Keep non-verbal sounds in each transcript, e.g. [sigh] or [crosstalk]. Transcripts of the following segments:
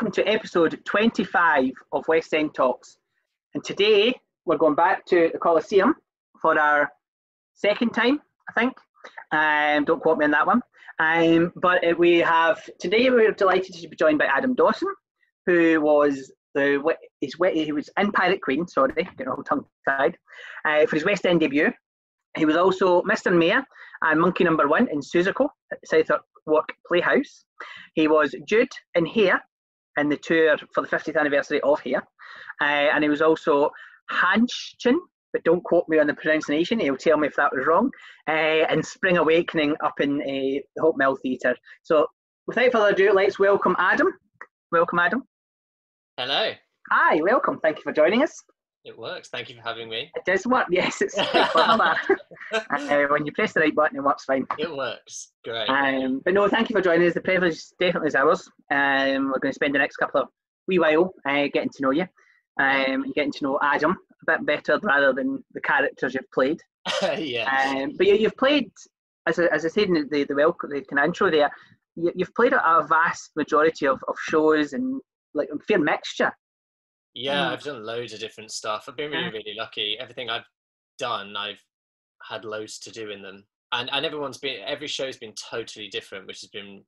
welcome to episode 25 of West End Talks. And today we're going back to the Coliseum for our second time, I think. Um, don't quote me on that one. Um, but uh, we have today we're delighted to be joined by Adam Dawson, who was the his, he was in Pirate Queen. Sorry, getting all tongue tied uh, for his West End debut. He was also Mr. Mayor and Monkey Number One in Seussical at Southwark Playhouse. He was Jude in Hair in the tour for the 50th anniversary of Hair. uh, and he was also Hanschen, but don't quote me on the pronunciation. He'll tell me if that was wrong. Uh, and Spring Awakening up in uh, the Hope Mill Theatre. So, without further ado, let's welcome Adam. Welcome, Adam. Hello. Hi, welcome. Thank you for joining us. It works. Thank you for having me. It does work. Yes, it's [laughs] uh, when you press the right button, it works fine. It works. Great. Um, but no, thank you for joining us. The privilege definitely is ours. Um, we're going to spend the next couple of wee while uh, getting to know you um, and getting to know Adam a bit better rather than the characters you've played. [laughs] yeah. Um, but you, have played, as I, as I said in the the, welcome, the kind of intro there, you, have played a, a, vast majority of, of shows and like a fair mixture. Yeah, mm. I've done loads of different stuff. I've been really, really lucky. Everything I've done, I've had loads to do in them, and and everyone's been every show's been totally different, which has been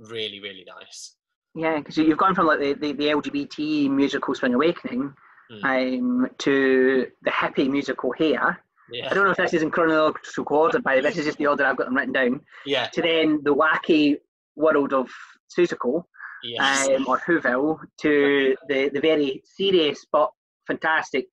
really, really nice. Yeah, because you've gone from like the, the, the LGBT musical Spring Awakening mm. um, to the happy musical Hair. Yeah. I don't know if this is in chronological order, but this is just the order I've got them written down. Yeah. To then the wacky world of Seussical, yes. um, or Whoville to the, the very serious but fantastic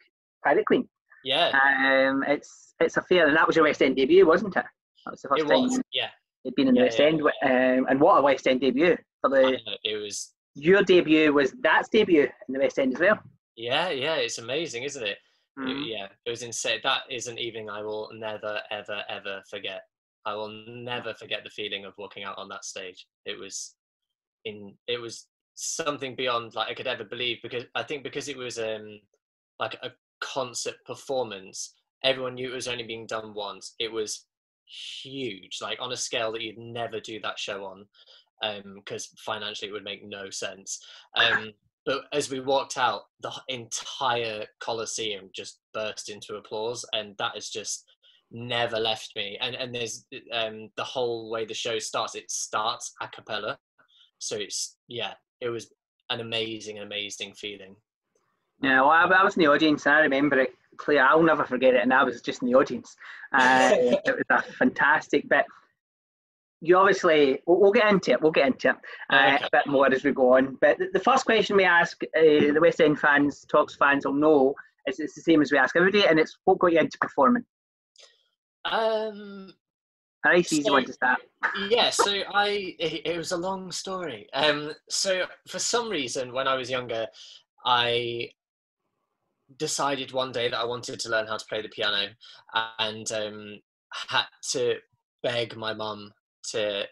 Pirate Queen. Yeah. Um, it's it's a fair, and that was your West End debut, wasn't it? That was the first it time was, yeah. you'd been in the yeah, West End, um, and what a West End debut for the. It was. Your debut was that's debut in the West End as well. Yeah, yeah, it's amazing, isn't it? Mm. Yeah, it was insane. That is an evening I will never, ever, ever forget. I will never forget the feeling of walking out on that stage. It was in. It was something beyond like I could ever believe because I think because it was um like a concert performance, everyone knew it was only being done once. It was huge, like on a scale that you'd never do that show on, because um, financially it would make no sense. Um, but as we walked out, the entire Coliseum just burst into applause, and that has just never left me. And and there's um, the whole way the show starts. It starts a cappella, so it's yeah, it was an amazing, amazing feeling. Yeah, well, I, I was in the audience and I remember it clear. I'll never forget it, and I was just in the audience. Uh, [laughs] it was a fantastic bit. You obviously, we'll, we'll, get into it. We'll get into it uh, okay. a bit more as we go on. But the, the first question we ask uh, the West End fans, Talks fans will know, is it's the same as we ask every day, and it's what got you into performing. Um, nice easy so, one to start. yeah, so I it, it, was a long story. Um, so for some reason, when I was younger, I decided one day that I wanted to learn how to play the piano, and um, had to beg my mum to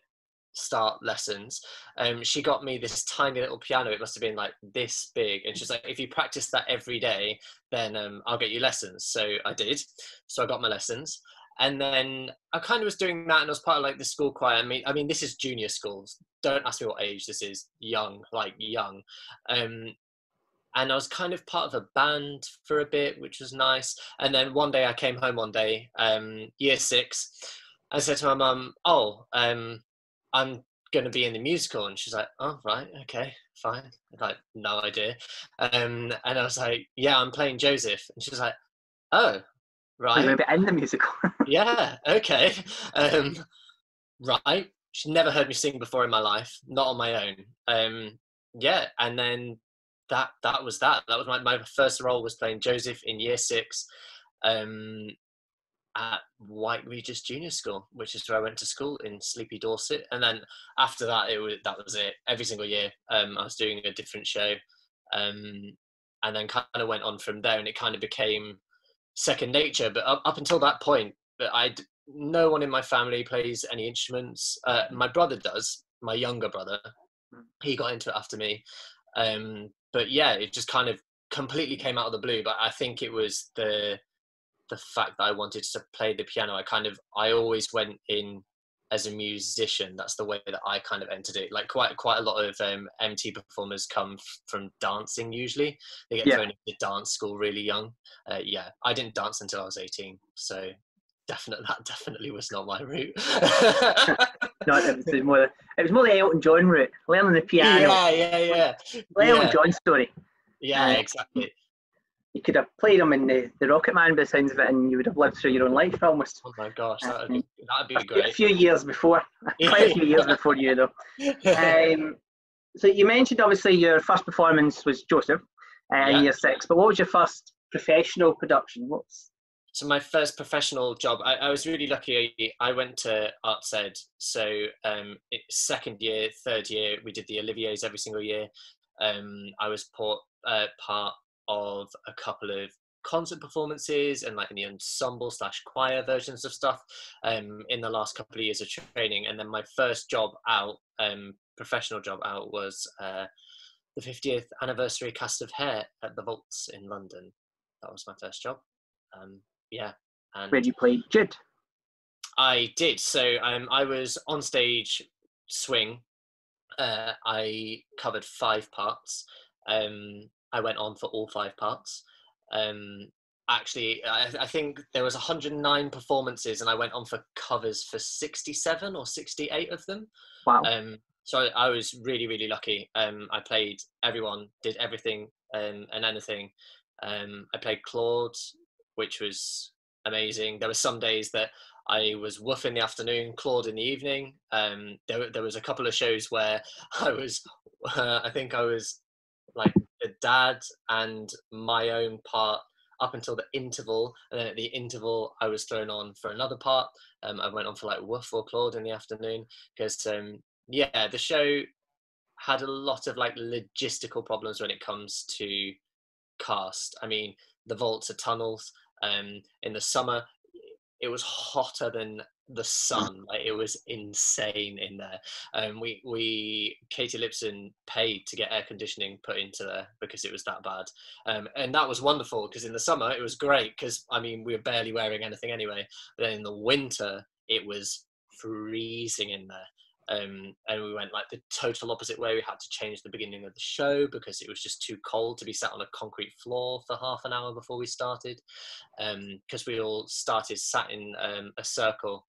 start lessons. Um, she got me this tiny little piano. It must have been like this big, and she's like, "If you practice that every day, then um, I'll get you lessons." So I did. So I got my lessons, and then I kind of was doing that, and I was part of like the school choir. I mean, I mean, this is junior schools. Don't ask me what age this is. Young, like young. Um, and I was kind of part of a band for a bit, which was nice. And then one day I came home one day, um, year six. I said to my mum, "Oh, um, I'm going to be in the musical," and she's like, "Oh, right, okay, fine." Like no idea. Um, and I was like, "Yeah, I'm playing Joseph," and she was like, "Oh, right." Maybe in the musical. [laughs] yeah. Okay. Um, right. She's never heard me sing before in my life, not on my own. Um, yeah, and then that that was that. That was my, my first role was playing Joseph in year six um, at Lyme Regis Junior School, which is where I went to school in Sleepy Dorset. And then after that, it was that was it. Every single year, um, I was doing a different show, um, and then kind of went on from there. And it kind of became second nature. But up, up until that point, but I no one in my family plays any instruments. Uh, my brother does. My younger brother, hmm. he got into it after me. Um, but yeah, it just kind of completely came out of the blue. But I think it was the the fact that I wanted to play the piano. I kind of I always went in as a musician, that's the way that I kind of entered it. Like quite quite a lot of um, MT performers come f- from dancing. Usually, they get Yeah. thrown into dance school really young. Uh, yeah, I didn't dance until I was eighteen, so definitely that definitely was not my route. [laughs] [laughs] No, it was more. It was more the Elton John route, learning the piano. yeah, yeah, yeah, The Elton yeah. John story. yeah, Uh, exactly. You could have played him in the, the Rocket Man by the sounds of it, and you would have lived through your own life almost. Oh my gosh, that would um, be that'd be A great. few years before, [laughs] quite a few years before you though. Um, so you mentioned obviously your first performance was Joseph uh, Yeah. in year six, but what was your first professional production? What's so my first professional job I, I was really lucky i went to arts ed so um, it, second year third year we did the olivier's every single year um, i was port, uh, part of a couple of concert performances and like in the ensemble slash choir versions of stuff um, in the last couple of years of training and then my first job out um, professional job out was uh, the 50th anniversary cast of hair at the vaults in london that was my first job um, yeah and where did you played Jude? I did. So um, I was on stage swing. Uh, I covered five parts. Um, I went on for all five parts. Um, actually, I, I think there was 109 performances, and I went on for covers for 67 or 68 of them. Wow. Um, so I, I was really, really lucky. Um, I played everyone, did everything um, and anything. Um, I played Claude, which was amazing. There were some days that I was Woof in the afternoon, Claude in the evening. Um, there, there was a couple of shows where [laughs] I was, uh, [laughs] I think I was like dad and my own part up until the interval, and then at the interval I was thrown on for another part. Um, I went on for like Woof or Claude in the afternoon because um, yeah, the show had a lot of like logistical problems when it comes to cast. I mean, the vaults are tunnels. Um, in the summer, it was hotter than the sun. Like it was insane in there. Um, we we Katy Lipson paid to get air conditioning put into there because it was that bad. Um, and that was wonderful because in the summer it was great because I mean we were barely wearing anything anyway. But then in the winter it was freezing in there. Um, and we went like the total opposite way. We had to change the beginning of the show because it was just too cold to be sat on a concrete floor for half an hour before we started. Because we all started sat in um, a circle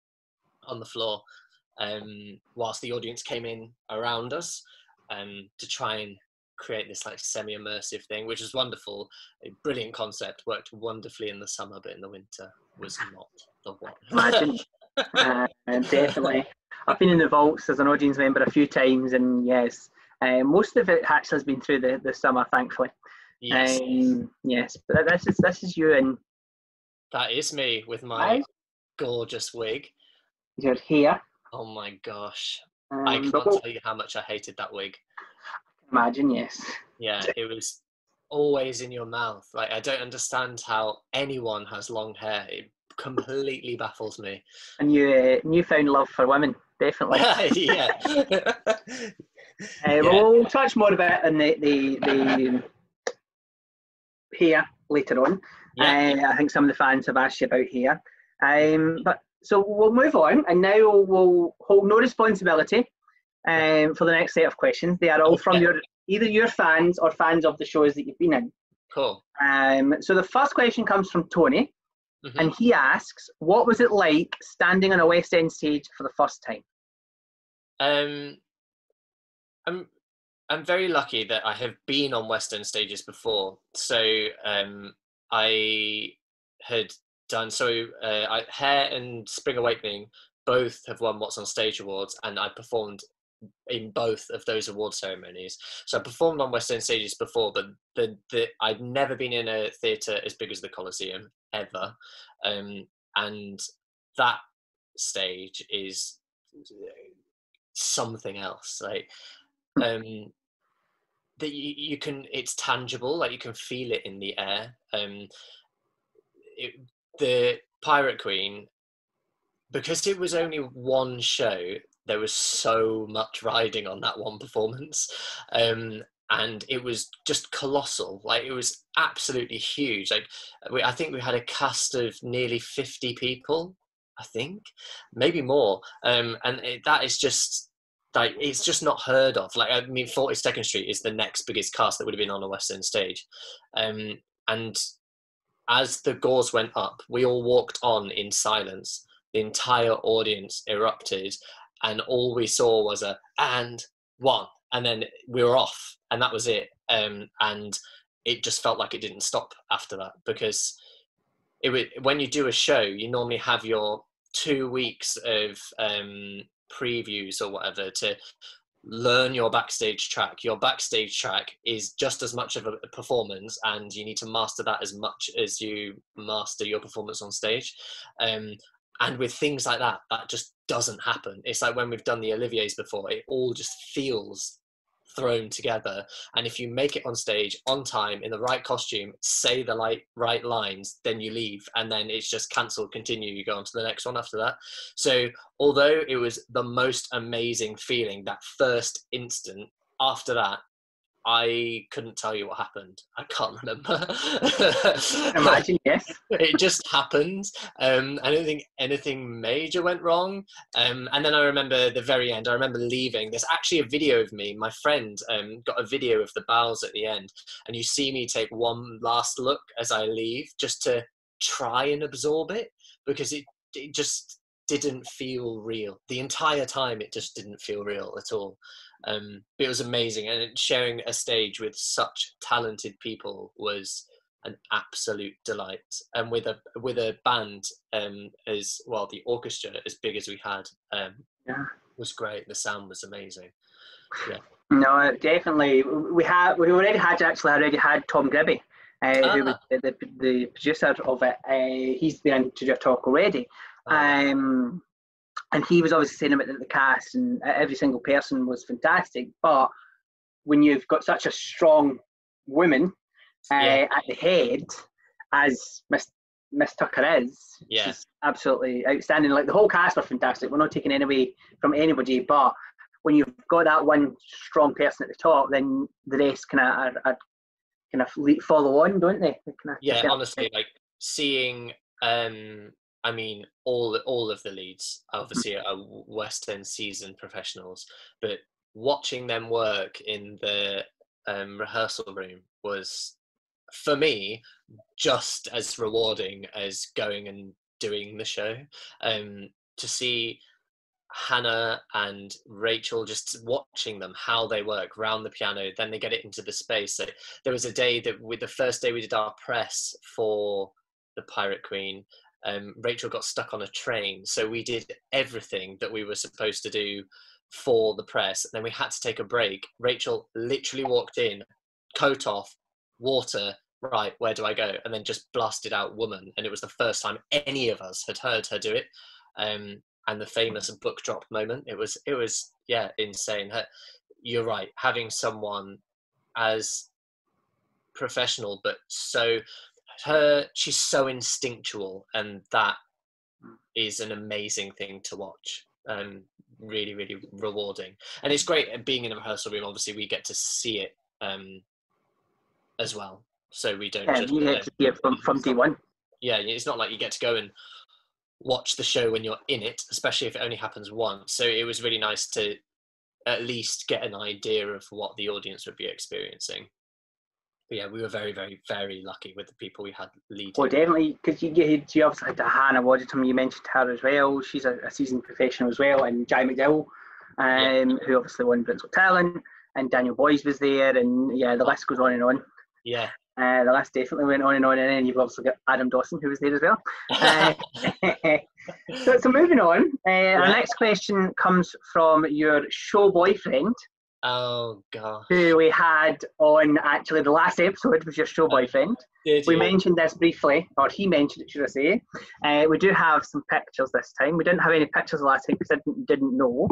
on the floor um, whilst the audience came in around us um, to try and create this like semi-immersive thing, which was wonderful. A brilliant concept, worked wonderfully in the summer, but in the winter was not the one. Imagine. [laughs] uh, definitely. I've been in the vaults as an audience member a few times, and yes, uh, most of it actually has been through the, the summer, thankfully. yes, Um, yes, but this is this is you and that is me with my gorgeous wig. Your hair. Oh my gosh. Um, I can't tell you how much I hated that wig. imagine, yes. Yeah, it was always in your mouth. Like I don't understand how anyone has long hair. It completely baffles me. And you uh, newfound love for women, definitely. [laughs] yeah. [laughs] Uh, Yeah. We'll touch more about in the the, the hair later on. yeah. Uh, I think some of the fans have asked you about hair. Um, but so we'll move on, and now we'll, hold no responsibility um, for the next set of questions. They are all from your either your fans or fans of the shows that you've been in. Cool. Um, so the first question comes from Tony, Mhm. and he asks, "What was it like standing on a West End stage for the first time?" Um, I'm I'm very lucky that I have been on Western stages before. So um, I had done so. Uh, I, Hair and Spring Awakening both have won What's on Stage awards, and I performed in both of those award ceremonies. So I performed on West End stages before, but the, the I'd never been in a theatre as big as the Coliseum ever, um, and that stage is something else. Like um, that you, you can, it's tangible. Like you can feel it in the air. Um, it, the Pirate Queen, because it was only one show, there was so much riding on that one performance. Um, and it was just colossal. Like it was absolutely huge. Like we, I think we had a cast of nearly 50 people I think maybe more. Um, and it, that is just like it's just not heard of. Like I mean, Forty Second Street is the next biggest cast that would have been on a West End stage, um, and as the gauze went up, we all walked on in silence. The entire audience erupted, and all we saw was a and one, and then we were off, and that was it. Um, and it just felt like it didn't stop after that because it would, when you do a show, you normally have your two weeks of um, previews or whatever to learn your backstage track. Your backstage track is just as much of a performance, and you need to master that as much as you master your performance on stage. Um, and with things like that, that just doesn't happen. It's like when we've done the Olivier's before, it all just feels thrown together. And if you make it on stage on time in the right costume say the right right lines then you leave and then it's just cancelled continue you go on to the next one after that. So although it was the most amazing feeling that first instant after that I couldn't tell you what happened. I can't remember. [laughs] Imagine, [laughs] yes. it just happened. Um, I don't think anything major went wrong. Um, and then I remember the very end. I remember leaving. There's actually a video of me. My friend um, got a video of the bows at the end, and you see me take one last look as I leave, just to try and absorb it because it it just didn't feel real the entire time. It just didn't feel real at all. Um, but it was amazing, and sharing a stage with such talented people was an absolute delight. And with a with a band um, as well, the orchestra as big as we had, um, yeah, was great. The sound was amazing. Yeah. No, definitely. We had we already had actually already had Tom Gribby, uh, ah. who was the, the, the, producer of it. Uh, he's been to your talk already. Ah. Um, and he was obviously saying about the cast and every single person was fantastic but when you've got such a strong woman uh, yeah. at the head as miss, miss tucker is yeah. she's absolutely outstanding like the whole cast are fantastic we're not taking any away from anybody but when you've got that one strong person at the top then the rest kind of are, are kind of follow on don't they, they yeah honestly like seeing um I mean, all all of the leads obviously are West End seasoned professionals, but watching them work in the um, rehearsal room was, for me, just as rewarding as going and doing the show. Um, to see Hannah and Rachel just watching them how they work round the piano, then they get it into the space. So there was a day that with the first day we did our press for the Pirate Queen, um, Rachel got stuck on a train. So we did everything that we were supposed to do for the press. Then we had to take a break. Rachel literally walked in, coat off, water, right, where do I go? And then just blasted out woman. And it was the first time any of us had heard her do it. Um, and the famous book drop moment. It was, it was, yeah, insane. Her, you're right. Having someone as professional, but so her she's so instinctual and that is an amazing thing to watch and really really rewarding. And it's great being in a rehearsal room obviously we get to see it um as well. So we don't yeah, just, you get to see it from, from day one. Yeah it's not like you get to go and watch the show when you're in it especially if it only happens once. So it was really nice to at least get an idea of what the audience would be experiencing but yeah, we were very, very, very lucky with the people we had leading. Well, definitely, because you, you, you obviously had Hannah Waddingham, you mentioned her as well. She's a, a seasoned professional as well, and Jai McDowell, um, yeah. who obviously won Britain's Got Talent, and Daniel Boys was there, and yeah, the list goes on and on. Yeah. Uh, the list definitely went on and on, and then you've also got Adam Dawson, who was there as well. [laughs] uh, [laughs] so, so moving on, uh, yeah. our next question comes from your show boyfriend, Oh god. Who we had on actually the last episode was your show boyfriend. Did we mentioned this briefly, or he mentioned it, should I say? Uh, we do have some pictures this time. We didn't have any pictures last time because I didn't, didn't know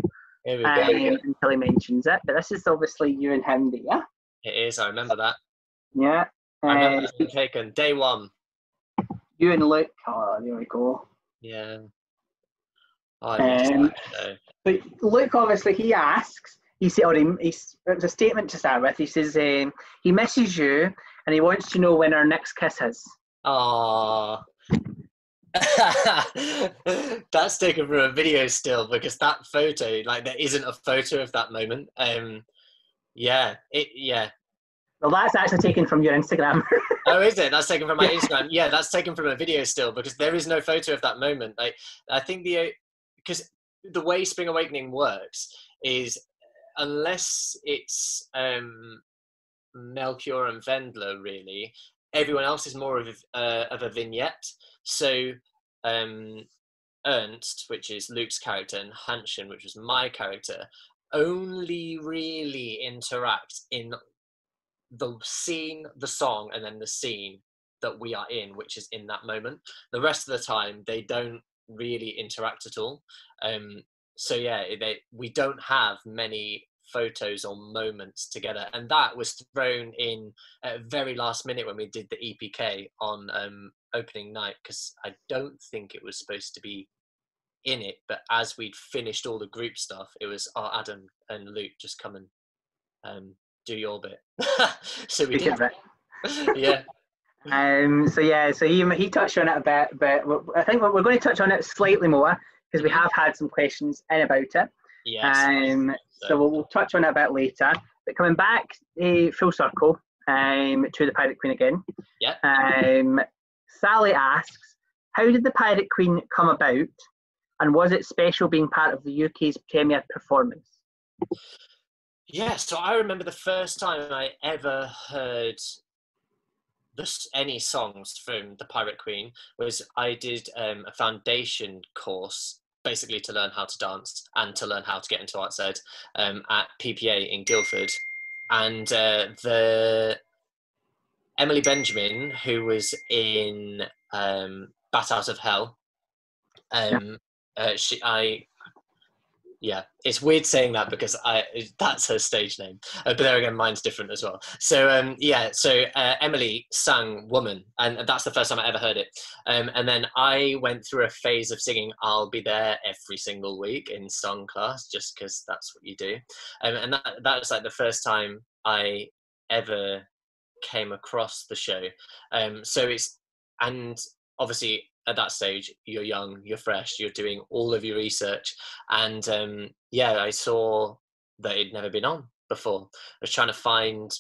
um, until he mentions it. But this is obviously you and him there. It is. I remember that. Yeah. I remember uh, taken day one. You and Luke. Oh, there we go. Yeah. Oh, um, but Luke, obviously, he asks he said, or he, he, it was a statement to start with. He says um, he misses you and he wants to know when our next kiss is. Ah, [laughs] That's taken from a video still because that photo, like, there isn't a photo of that moment. Um, yeah, it, yeah. Well, that's actually taken from your Instagram. [laughs] oh, is it? That's taken from my Instagram. Yeah, that's taken from a video still because there is no photo of that moment. Like, I think the because the way Spring Awakening works is unless it's um, Melchior and Wendla, really, everyone else is more of a, uh, of a vignette. So um, Ernst, which is Luke's character, and Hanschen, which was my character, only really interact in the scene, the song, and then the scene that we are in, which is in that moment. The rest of the time, they don't really interact at all. Um, so yeah, they, we don't have many photos or moments together, and that was thrown in at very last minute when we did the EPK on um, opening night because I don't think it was supposed to be in it. But as we'd finished all the group stuff, it was our oh, Adam and Luke just come and um, do your bit. [laughs] so we did. [laughs] yeah. Um, so yeah, so he, he touched on it a bit, but I think we're going to touch on it slightly more because we have had some questions in about it. Yes. Um, so we'll, we'll, touch on it a bit later. But coming back uh, full circle um, to the Pirate Queen again. Yeah. Um, Sally asks, how did the Pirate Queen come about, and was it special being part of the UK's premiere performance? Yeah, so I remember the first time I ever heard this, any songs from the Pirate Queen was I did um, a foundation course basically to learn how to dance and to learn how to get into arts ed um, at PPA in Guildford. And uh, the Emily Benjamin, who was in um, Bat Out of Hell, um, yeah. uh, she, I yeah, it's weird saying that because I that's her stage name, uh, but there again, mine's different as well. So um, yeah, so uh, Emily sang "Woman," and that's the first time I ever heard it. Um, and then I went through a phase of singing "I'll Be There" every single week in song class, just because that's what you do. Um, and that that was like the first time I ever came across the show. Um, so it's and obviously at that stage you're young you're fresh you're doing all of your research. And um, yeah i saw that it'd never been on before. I was trying to find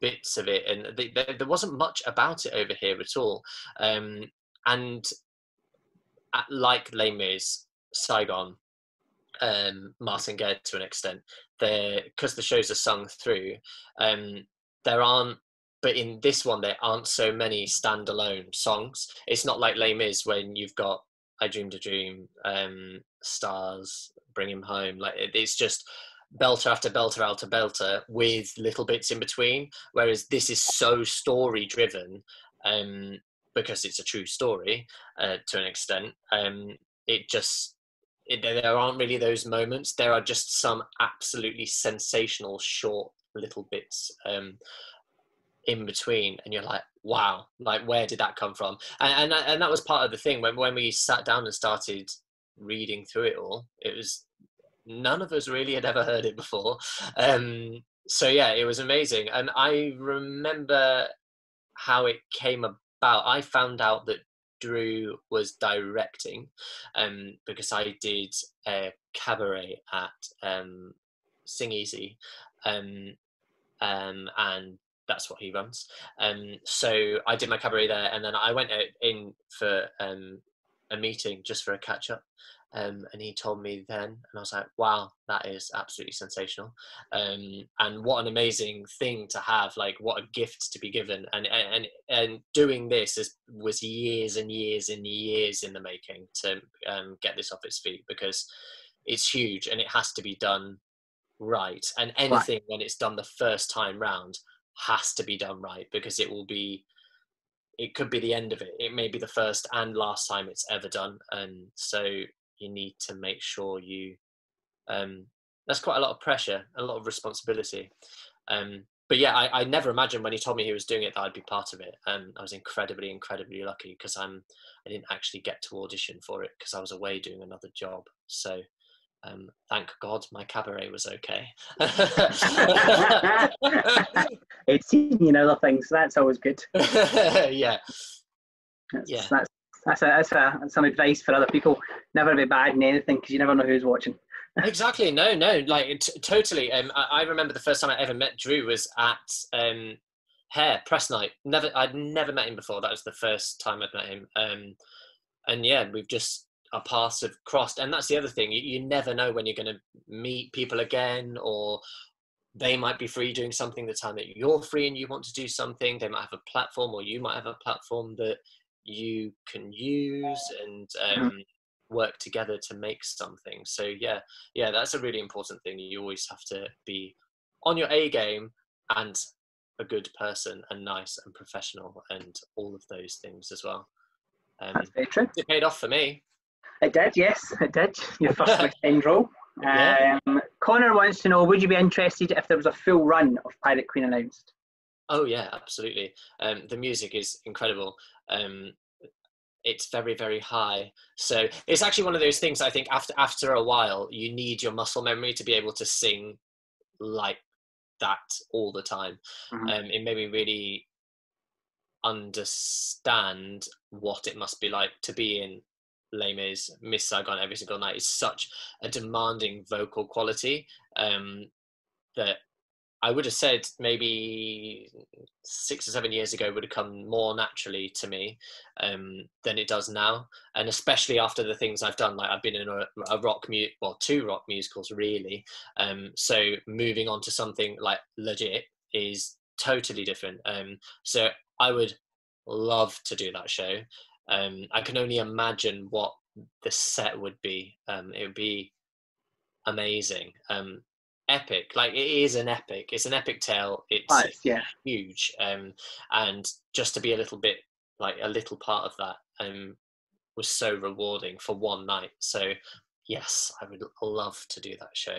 bits of it and there wasn't much about it over here at all. Um, and at, like Les Mis saigon um, martin Guerre to an extent because the shows are sung through um, there aren't but in this one there aren't so many standalone songs. It's not like Les Mis when you've got i dreamed a dream um, stars bring him home like it's just belter after belter after belter with little bits in between whereas this is so story driven um, because it's a true story uh, to an extent um, it just it, there aren't really those moments. There are just some absolutely sensational short little bits um, in between and you're like wow like where did that come from? And and, and that was part of the thing. When, when we sat down and started reading through it all it was none of us really had ever heard it before. Um so yeah it was amazing. And i remember how it came about. I found out that drew was directing um because i did a cabaret at um sing easy. Um um, and that's what he runs. Um, so I did my cabaret there, and then I went out in for um, a meeting just for a catch up. Um, and he told me then, and I was like, "Wow, that is absolutely sensational!" Um, and what an amazing thing to have! Like, what a gift to be given! And and and doing this is, was years and years and years in the making to um, get this off its feet because it's huge and it has to be done right. And anything right. when it's done the first time round has to be done right because it will be it could be the end of it. It may be the first and last time it's ever done and so you need to make sure you um that's quite a lot of pressure a lot of responsibility. Um but yeah I, I never imagined when he told me he was doing it that I'd be part of it and I was incredibly incredibly lucky because I'm I didn't actually get to audition for it because I was away doing another job. So um, thank God my cabaret was okay. it's seen other things. That's always good. [laughs] yeah. That's, yeah. That's That's a, that's a, some advice for other people. Never be bad in anything because you never know who's watching. [laughs] exactly. No, no, like t- totally. Um, I, I, remember the first time I ever met Drew was at um, Hair press night. Never, I'd never met him before. That was the first time I'd met him. Um, and yeah, we've just our paths have crossed. And that's the other thing. You, you never know when you're going to meet people again, or they might be free doing something the time that you're free and you want to do something. They might have a platform, or you might have a platform that you can use and mm-hmm. um, work together to make something. So yeah, yeah, that's a really important thing. You always have to be on your A game and a good person and nice and professional and all of those things as well. Um, that's very true. It paid off for me. It did, yes, it did. Your [laughs] first West End role. Yeah. Um, Connor wants to know: Would you be interested if there was a full run of Pirate Queen announced? Oh yeah, absolutely. Um, the music is incredible. Um, it's very very high so it's actually one of those things i think after after a while you need your muscle memory to be able to sing like that all the time mm-hmm. um, it made me really understand what it must be like to be in Les Mis, Miss Saigon every single night is such a demanding vocal quality um, that I would have said maybe six or seven years ago would have come more naturally to me um, than it does now, and especially after the things I've done. Like I've been in a, a rock mu- well, two rock musicals really. Um, so moving on to something like legit is totally different. Um, so I would love to do that show. Um, I can only imagine what the set would be. Um, it would be amazing. Um, epic. Like it is an epic. It's an epic tale. It's nice, yeah. huge. Um and just to be a little bit like a little part of that um was so rewarding for one night. So yes i would love to do that show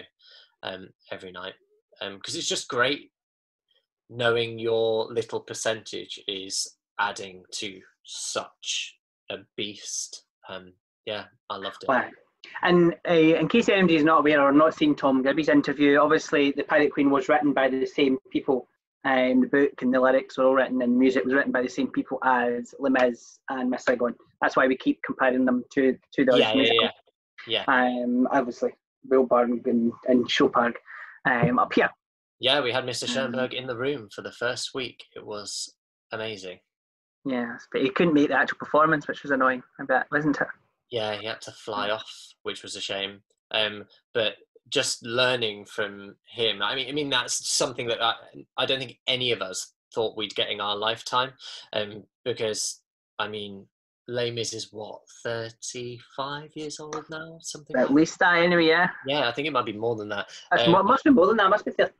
um every night. Um because it's just great knowing your little percentage is adding to such a beast um yeah i loved it wow. And uh, in case anybody is not aware or not seen Tom Gibby's interview, obviously the Pirate Queen was written by the same people. Um, the book and the lyrics were all written, and the music was written by the same people as Les Mis and Miss Saigon. That's why we keep comparing them to to those yeah, yeah, yeah, yeah. Um, obviously, Wilburg and, and Chopard um, up here. Yeah, we had Mr. Schoenberg um, in the room for the first week. It was amazing. Yeah, but he couldn't make the actual performance, which was annoying. I bet, wasn't it? Yeah, he had to fly off, which was a shame. Um, but just learning from him, I mean, I mean that's something that I, I don't think any of us thought we'd get in our lifetime, um, because I mean, Les Mis is what thirty-five years old now, something. At like least that, anyway. Yeah. Yeah, I think it might be more than that. Um, must be more than that. Must be 30.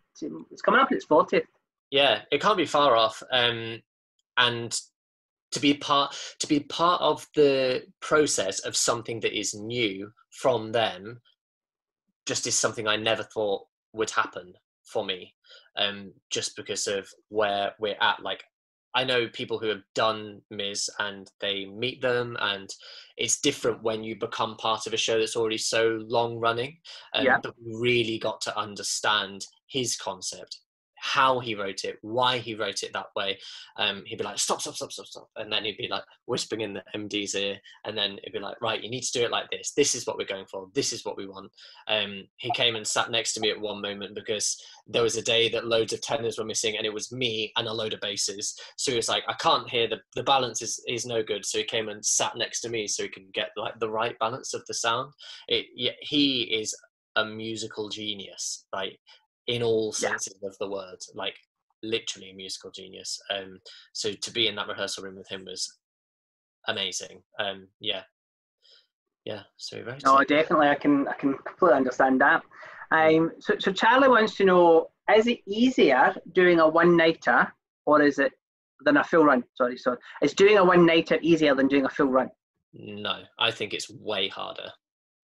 It's coming up. It's forty. Yeah, it can't be far off. Um, and to be part to be part of the process of something that is new from them just is something I never thought would happen for me um, just because of where we're at like I know people who have done Mis and they meet them, and it's different when you become part of a show that's already so long running. Um, yeah. But we really got to understand his concept, how he wrote it, why he wrote it that way. Um, he'd be like, stop, stop, stop, stop, stop. And then he'd be like whispering in the MD's ear. And then it'd be like, right, you need to do it like this. This is what we're going for. This is what we want. Um, he came and sat next to me at one moment because there was a day that loads of tenors were missing and it was me and a load of basses. So he was like, I can't hear the, the balance is, is no good. So he came and sat next to me so he could get like the right balance of the sound. It, he is a musical genius. Like in all senses yeah. of the word, like literally a musical genius. Um, so to be in that rehearsal room with him was amazing. Um, yeah, yeah. So very. No, definitely, I can I can completely understand that. Um, so so Charlie wants to know: Is it easier doing a one nighter, or is it than a full run? Sorry, so is doing a one nighter easier than doing a full run? No, I think it's way harder,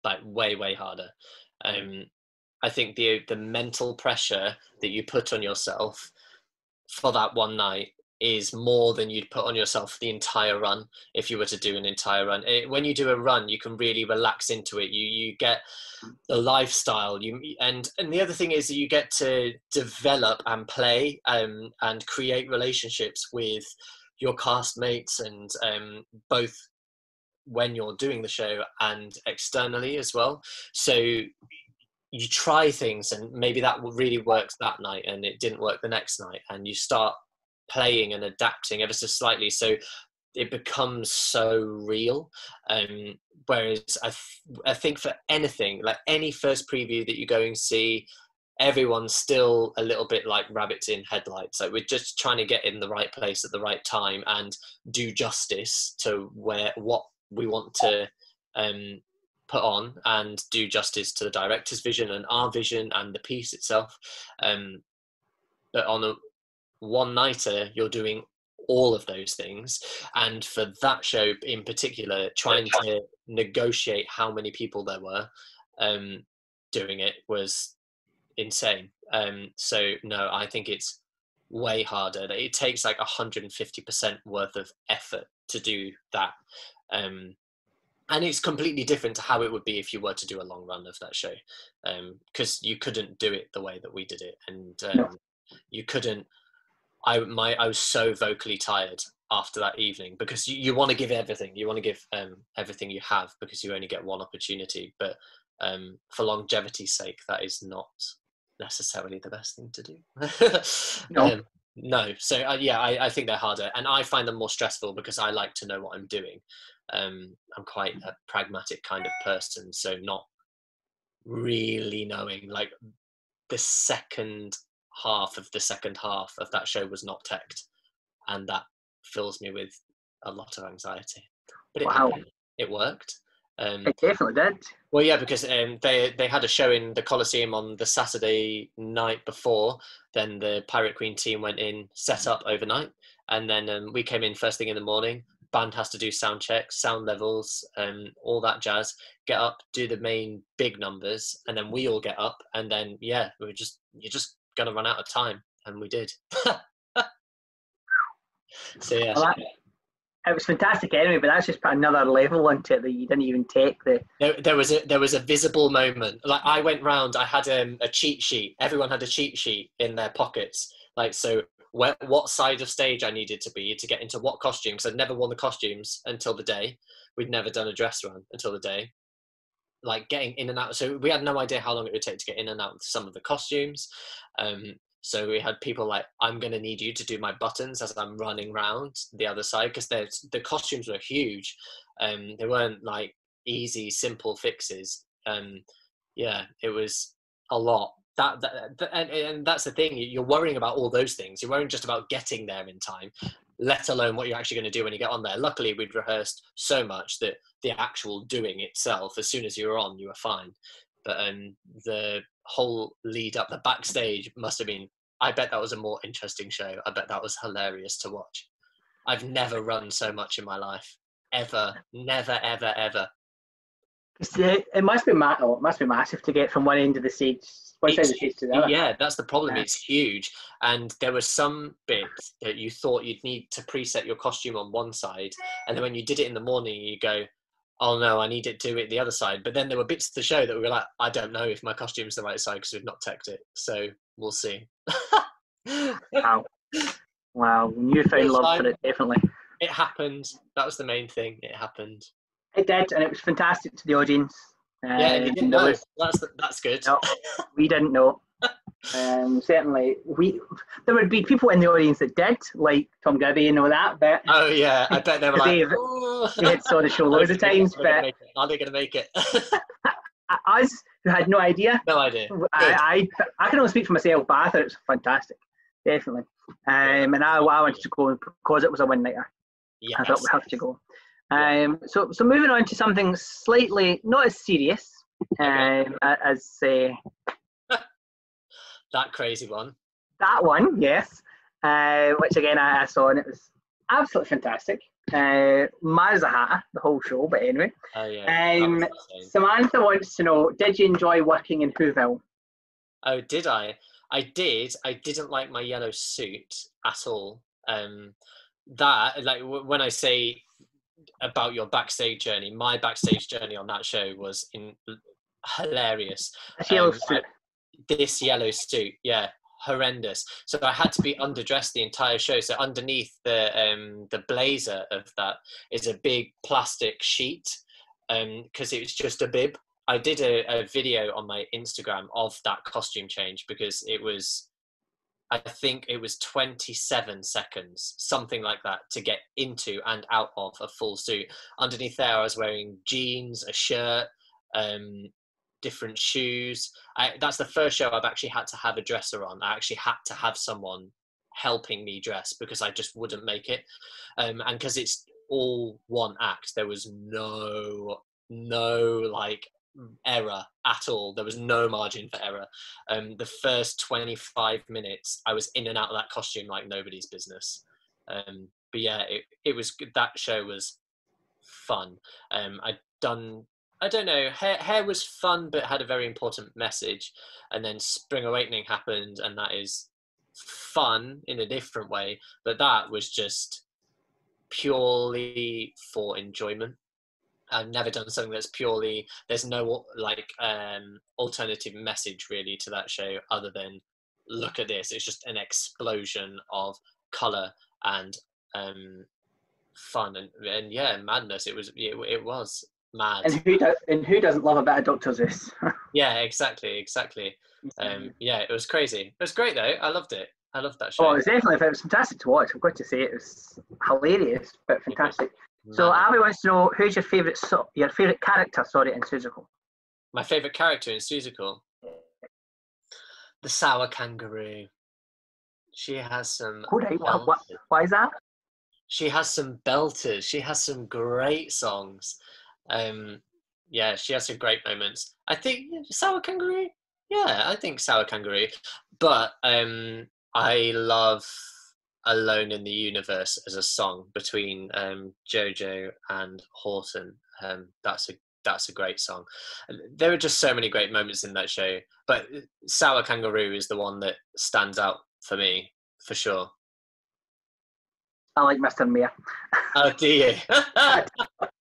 like way way harder. Um, I think the the mental pressure that you put on yourself for that one night is more than you'd put on yourself the entire run if you were to do an entire run. It, when you do a run, you can really relax into it. You you get the lifestyle. You and and the other thing is that you get to develop and play um, and create relationships with your castmates and um, both when you're doing the show and externally as well. So you try things and maybe that really works that night and it didn't work the next night and you start playing and adapting ever so slightly so it becomes so real. Um, whereas I, th- I think for anything like any first preview that you go and see everyone's still a little bit like rabbits in headlights. Like we're just trying to get in the right place at the right time and do justice to where what we want to um, put on and do justice to the director's vision and our vision and the piece itself. Um, but on a one nighter you're doing all of those things. And for that show in particular trying to negotiate how many people there were um, doing it was insane. Um, so no i think it's way harder. It takes like 150% worth of effort to do that. Um, and it's completely different to how it would be if you were to do a long run of that show because um, you couldn't do it the way that we did it. And um, no. you couldn't i my i was so vocally tired after that evening because you, you want to give everything. You want to give um, everything you have because you only get one opportunity. But um, for longevity's sake that is not necessarily the best thing to do. [laughs] No. Um, no. So uh, yeah I, I think they're harder. And i find them more stressful because i like to know what i'm doing um, I'm quite a pragmatic kind of person, so not really knowing like the second half of the second half of that show was not teched, and that fills me with a lot of anxiety. But it, wow. it worked. Um, it definitely did. Well, yeah, because um, they they had a show in the Coliseum on the Saturday night before. Then the Pirate Queen team went in, set up overnight, and then um, we came in first thing in the morning band has to do sound checks, sound levels, and um, all that jazz. Get up, do the main big numbers, and then we all get up, and then yeah, we are just you're just gonna run out of time, and we did. [laughs] so yeah. Well, that, it was fantastic anyway, but that's just put another level onto it that you didn't even take the. There, there was a there was a visible moment. Like I went round, I had um, a cheat sheet. Everyone had a cheat sheet in their pockets. Like so, where, what side of stage I needed to be to get into what costume because I'd never worn the costumes until the day. We'd never done a dress run until the day. Like getting in and out. So we had no idea how long it would take to get in and out of some of the costumes. Um, so we had people like, I'm going to need you to do my buttons as I'm running round the other side because the costumes were huge. Um, they weren't like easy, simple fixes. Um, yeah, it was a lot that, that, and, and, that's the thing you're worrying about all those things. You're worrying just about getting there in time let alone what you're actually going to do when you get on there. Luckily we'd rehearsed so much that the actual doing itself as soon as you were on you were fine. But um, the whole lead up the backstage must have been i bet that was a more interesting show. I bet that was hilarious to watch. I've never run so much in my life. Ever. Never ever ever. It must be oh, it must be massive to get from one end of the stage yeah, that's the problem. Yeah. It's huge. And there were some bits that you thought you'd need to preset your costume on one side. And then when you did it in the morning, you go, oh no, I need it to it the other side. But then there were bits of the show that we were like, I don't know if my costume's the right side because we've not teched it. So we'll see. [laughs] wow. Wow. You found love for it, definitely. It happened. That was the main thing. It happened. It did, and it was fantastic to the audience. Yeah, you didn't know. That's that's good. No, we didn't know. [laughs] um, certainly, we there would be people in the audience that did, like Tom Gibby and all that. But oh yeah, I bet they were like, [laughs] they had saw the show loads of times. But are they going to make it? [laughs] us who had no idea. No idea. I, I, I can only speak for myself, but I thought it was fantastic, definitely. Um, and I, I wanted to go because it was a one nighter. Yeah, I thought we have to go. Um, so, so moving on to something slightly not as serious um, as uh, [laughs] that crazy one. That one, yes. Uh, which again I, I, saw and it was absolutely fantastic. Uh, Mazahata, the whole show, but anyway. Oh, yeah, um, Samantha wants to know: Did you enjoy working in Whoville? Oh, did I? I did. I didn't like my yellow suit at all. Um, that like when I say about your backstage journey. My backstage journey on that show was in hilarious. Um, yellow suit. this yellow suit, yeah, horrendous. So I had to be underdressed the entire show. So underneath the um, the blazer of that is a big plastic sheet because um, it was just a bib. I did a, a video on my Instagram of that costume change because it was I think it was 27 seconds, something like that, to get into and out of a full suit. Underneath there, I was wearing jeans, a shirt, um, different shoes. I, that's the first show I've actually had to have a dresser on. I actually had to have someone helping me dress because I just wouldn't make it. Um, and because it's all one act, there was no no like error at all. There was no margin for error. Um, the first 25 minutes, I was in and out of that costume like nobody's business. Um, but yeah, it, it was that show was fun. Um, I'd done, I don't know, hair, hair was fun, but had a very important message. And then Spring Awakening happened, and that is fun in a different way. But that was just purely for enjoyment. I've never done something that's purely there's no like um alternative message really to that show other than look at this. It's just an explosion of color and um fun and, and yeah madness. It was it, it was mad. And who does and who doesn't love a of dr Seuss yeah exactly exactly. Um yeah it was crazy. It was great though. I loved it. I loved that show. oh it was definitely it was fantastic to watch. I've got to say it was hilarious but fantastic so Abby wants to know who's your favourite so- your favourite character, sorry, in Seussical. My favourite character in Seussical? The sour kangaroo. She has some. Right. What, what, why is that? She has some belters. She has some great songs. Um, yeah, she has some great moments. I think sour kangaroo. Yeah, I think sour kangaroo. But um, I love Alone in the Universe as a song between um, Jojo and Horton. Um, that's a that's a great song. There are just so many great moments in that show, but Sour Kangaroo is the one that stands out for me for sure. I like Mr. Mayor. Oh, do you? [laughs]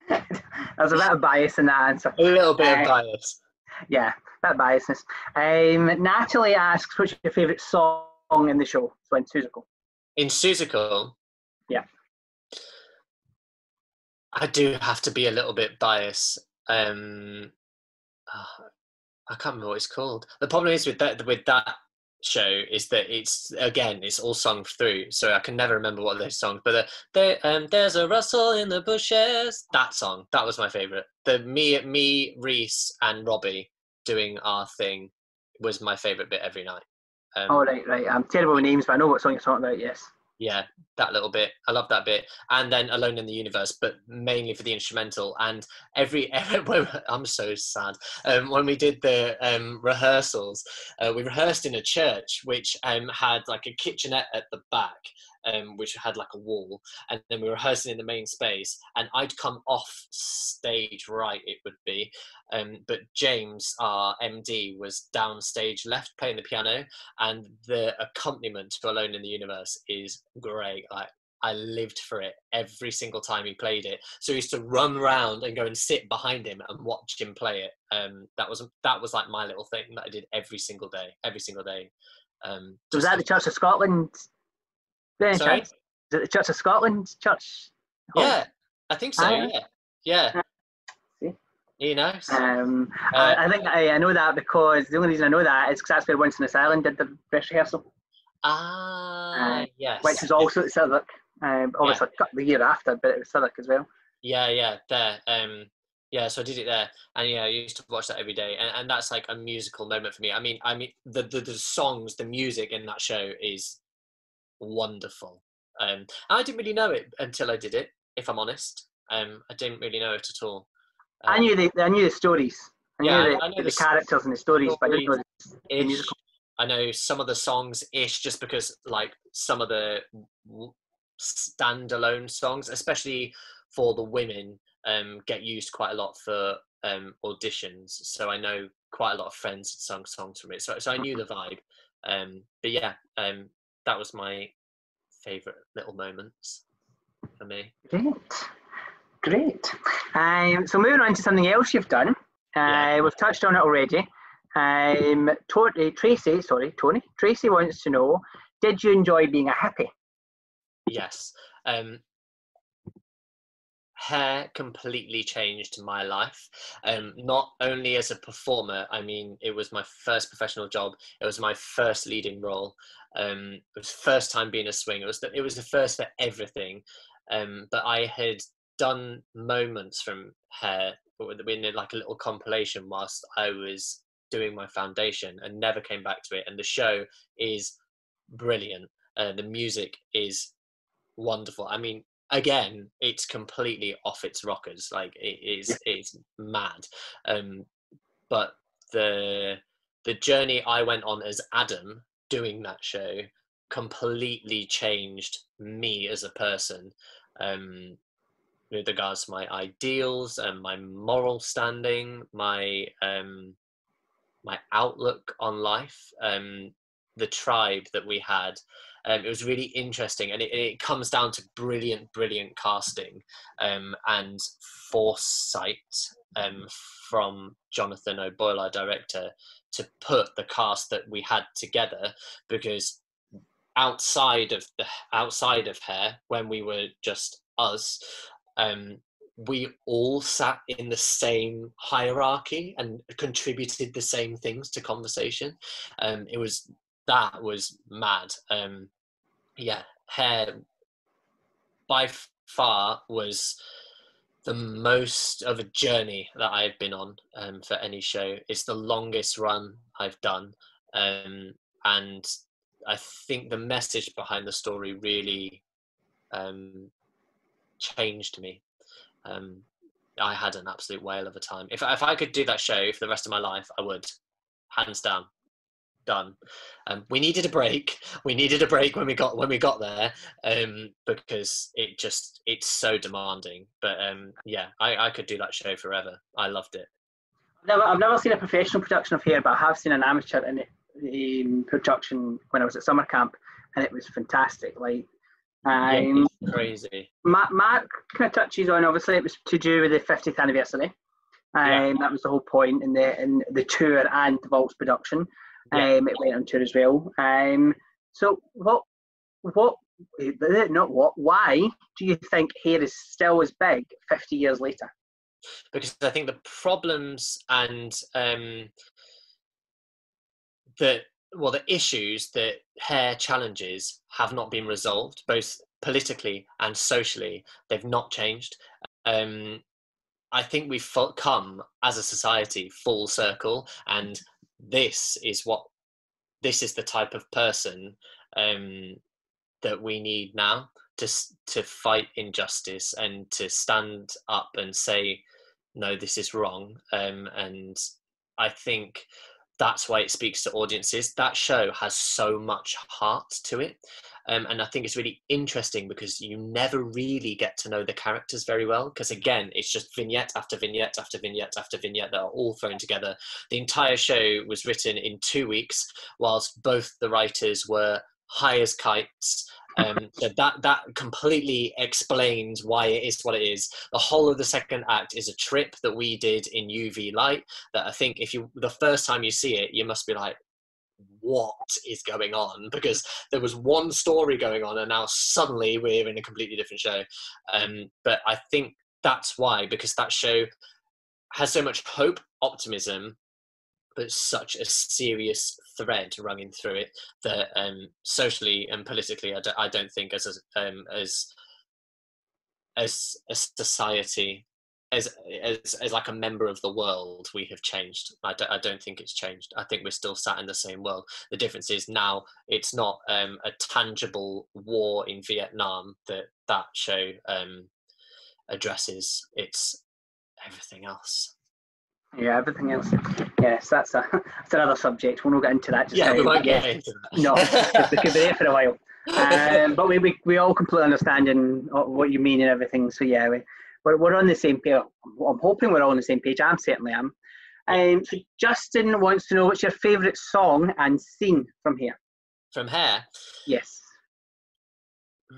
There's a bit of bias in that answer. A little bit uh, of bias. Yeah, that biasness. Um, Natalie asks, "What's your favourite song in the show?" So in Seussical in Seussical, yeah, I do have to be a little bit biased. Um, oh, I can't remember what it's called. The problem is with that with that show is that it's again it's all sung through, so I can never remember what those songs. But the, the um, there's a rustle in the bushes. That song that was my favorite. The me me Reese and Robbie doing our thing was my favorite bit every night. Um, oh right, right. I'm terrible with names, but I know what song you're talking about. Yes. Yeah, that little bit. I love that bit. And then Alone in the Universe, but mainly for the instrumental. And every, [laughs] every I'm so sad. Um, when we did the um, rehearsals, uh, we rehearsed in a church which um, had like a kitchenette at the back um, which had like a wall, and then we were rehearsing in the main space. And I'd come off stage right, it would be, um, but James, our MD, was downstage left playing the piano, and the accompaniment to Alone in the Universe is great. Like I lived for it every single time he played it. So I used to run around and go and sit behind him and watch him play it. Um, that was that was like my little thing that I did every single day, every single day. Um, was that the Church of Scotland Sorry? Is it the Church of Scotland Church? Hall? Yeah, I think so. Ah, yeah, yeah. See? You know. Um, uh, I, I, think I, I, know that because the only reason I know that is because that's where Winston Island did the dress rehearsal. Ah, uh, yes. Which was also at Southwark. Um, obviously, yeah. the year after, but it was Southwark as well. Yeah, yeah, there. Um, yeah, so I did it there, and yeah, I used to watch that every day, and, and that's like a musical moment for me. I mean, I mean, the, the the songs, the music in that show is wonderful. Um, I didn't really know it until I did it. If I'm honest, um, I didn't really know it at all. Um, I knew the I knew the stories. I yeah, knew the, I know the, the characters and the stories, but I didn't know the, musical. I know some of the songs ish, just because like some of the standalone songs, especially for the women, um, get used quite a lot for um, auditions. So I know quite a lot of friends had sung songs from it. So so I knew the vibe. Um, but yeah, um, that was my favorite little moments for me. Great, great. Um, so moving on to something else you've done. Uh, yeah. We've touched on it already. Um, Tony, Tracy, sorry, Tony. Tracy wants to know: Did you enjoy being a hippie? Yes. Um, hair completely changed my life. Um, not only as a performer, I mean, it was my first professional job. It was my first leading role. Um, it was first time being a swing. It was the, it was the first for everything. Um, but I had done moments from hair in like a little compilation whilst I was doing my foundation and never came back to it. And the show is brilliant. Uh, the music is wonderful. I mean, again, it's completely off its rockers. Like it is, it's mad. Um, but the the journey I went on as Adam doing that show completely changed me as a person. Um, with regards to my ideals and my moral standing, my um, my outlook on life, um, the tribe that we had. Um, it was really interesting, and it, it, comes down to brilliant, brilliant casting um, and foresight um, from Jonathan O'Boyle, our director, to put the cast that we had together. Because outside of the outside of Hair, when we were just us, um, we all sat in the same hierarchy and contributed the same things to conversation. Um, it was that was mad. Um, yeah, hair by far was the most of a journey that I've been on um, for any show. It's the longest run I've done, um, and I think the message behind the story really um, changed me. Um, I had an absolute whale of a time. If if I could do that show for the rest of my life, I would, hands down. Done. Um, we needed a break. [laughs] We needed a break when we got when we got there um, because it just it's so demanding. But um, yeah, I, I could do that show forever. I loved it. Never, I've never seen a professional production of Hair, but I have seen an amateur in the production when I was at summer camp, and it was fantastic. Like um, yeah, crazy. Mark, Mark kind of touches on obviously it was to do with the 50th anniversary. Um, yeah. That was the whole point in the in the tour and the Vaults production. Yeah. Um, it went on tour as well. Um, so what what not what why do you think hair is still as big 50 years later? Because I think the problems and um, the well, the issues that hair challenges have not been resolved, both politically and socially. They've not changed. Um, I think we've come as a society full circle, and this is what this is the type of person um, that we need now to to fight injustice and to stand up and say, no, this is wrong. Um, and I think that's why it speaks to audiences. That show has so much heart to it. Um, and I think it's really interesting because you never really get to know the characters very well. Because again, it's just vignette after vignette after vignette after vignette that are all thrown together. The entire show was written in two weeks, whilst both the writers were high as kites um, [laughs] so that that completely explains why it is what it is. The whole of the second act is a trip that we did in UV light. That I think if you the first time you see it, you must be like, what is going on? Because there was one story going on, and now suddenly we're in a completely different show. Um, but I think that's why because that show has so much hope, optimism, but such a serious thread running through it that um, socially and politically, I don't, don't think as a, um, as as a society, as, as as like a member of the world, we have changed. I don't, think it's changed. I think we're still sat in the same world. The difference is now it's not um, a tangible war in Vietnam that that show um, addresses. It's everything else. Yeah, everything else. Yes, that's a [laughs] that's another subject. We'll not get into that. Just yeah, we won't get into that. No, we could be there for a while. [laughs] Um, but we, we we all completely understand and what you mean and everything. So yeah, we we're, we're on the same page. I'm hoping we're all on the same page. I'm certainly am. Um, so Justin wants to know what's your favourite song and scene from Hair. From Hair. Yes. Mm,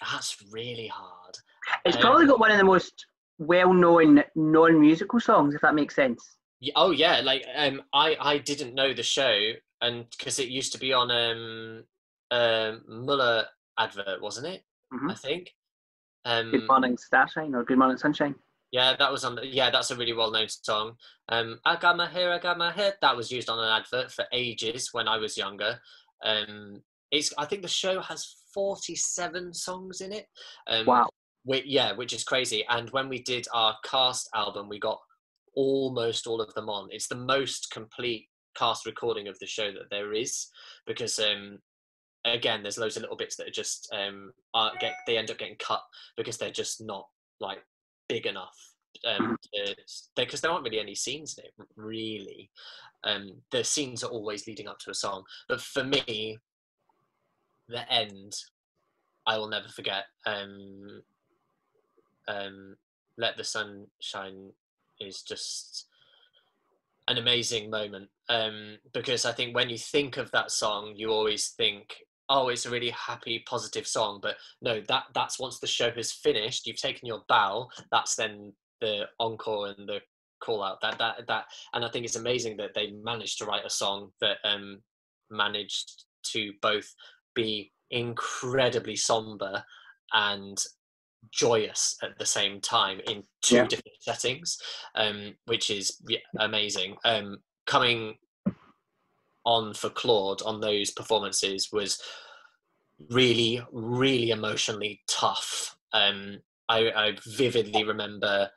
that's really hard. It's um, probably got one of the most well-known non-musical songs, if that makes sense. Yeah, oh yeah, like um, I I didn't know the show, and because it used to be on um, um Muller advert, wasn't it? Mhm. I think. Good Um, morning, Starshine, or Good morning, Sunshine. yeah, that was on. The, yeah, that's a really well-known song. Um, I got my hair, I got my head. That was used on an advert for ages when I was younger. Um, it's. I think the show has forty-seven songs in it. Um, Wow. Yeah, which is crazy. And when we did our cast album, we got almost all of them on. It's the most complete cast recording of the show that there is because um again there's loads of little bits that are just um are get they end up getting cut because they're just not like big enough um because there aren't really any scenes in it really. Um the scenes are always leading up to a song but for me the end i will never forget um um let the sun shine is just an amazing moment um, because I think when you think of that song, you always think, "Oh, it's a really happy, positive song." But no, that that's once the show has finished, you've taken your bow. That's then the encore and the call out. That that that, and I think it's amazing that they managed to write a song that um, managed to both be incredibly somber and joyous at the same time in two Yeah. different settings, um, which is yeah, amazing. Um, coming on for Claude on those performances was really, really emotionally tough. Um, I, I vividly remember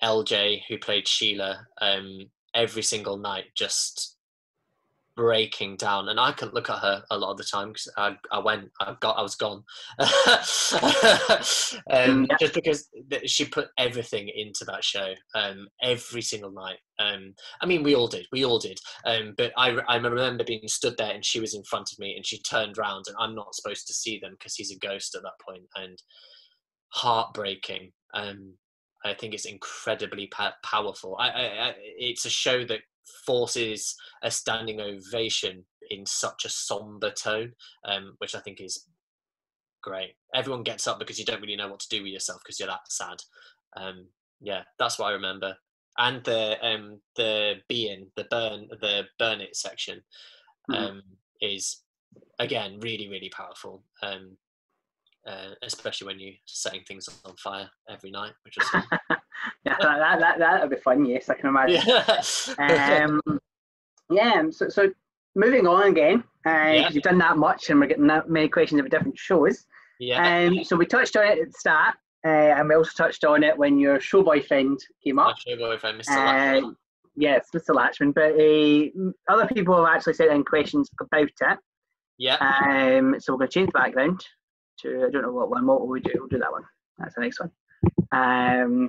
LJ, who played Sheila, um, every single night just breaking down and i couldn't look at her a lot of the time because I, I went i got i was gone. [laughs] Um, Yeah. just because she put everything into that show um, every single night. Um, i mean we all did we all did. Um, but I, I remember being stood there and she was in front of me and she turned round and i'm not supposed to see them because he's a ghost at that point and heartbreaking. Um, i think it's incredibly pa- powerful. I, I, I, it's a show that forces a standing ovation in such a somber tone, um, which I think is great. Everyone gets up because you don't really know what to do with yourself because you're that sad. Um, yeah, that's what I remember. And the um, the being the burn the burn it section Mhm. um, is again really really powerful. Um, uh, especially when you're setting things on fire every night, which was fun. [laughs] yeah, that, that, that, that'll be fun, yes, I can imagine. yeah. Um, yeah, um, so, so moving on again, because Yeah. you've done that much and we're getting that many questions about different shows. yeah. Um, so we touched on it at the start, uh, and we also touched on it when your show boyfriend came My up. show boyfriend, Mr. Uh, yes, Mr. Latchman, but uh, other people have actually sent in questions about it. Yeah. Um, so we're going to change the background to, I don't know what one, what will we do? We'll do that one. That's the next one. Um,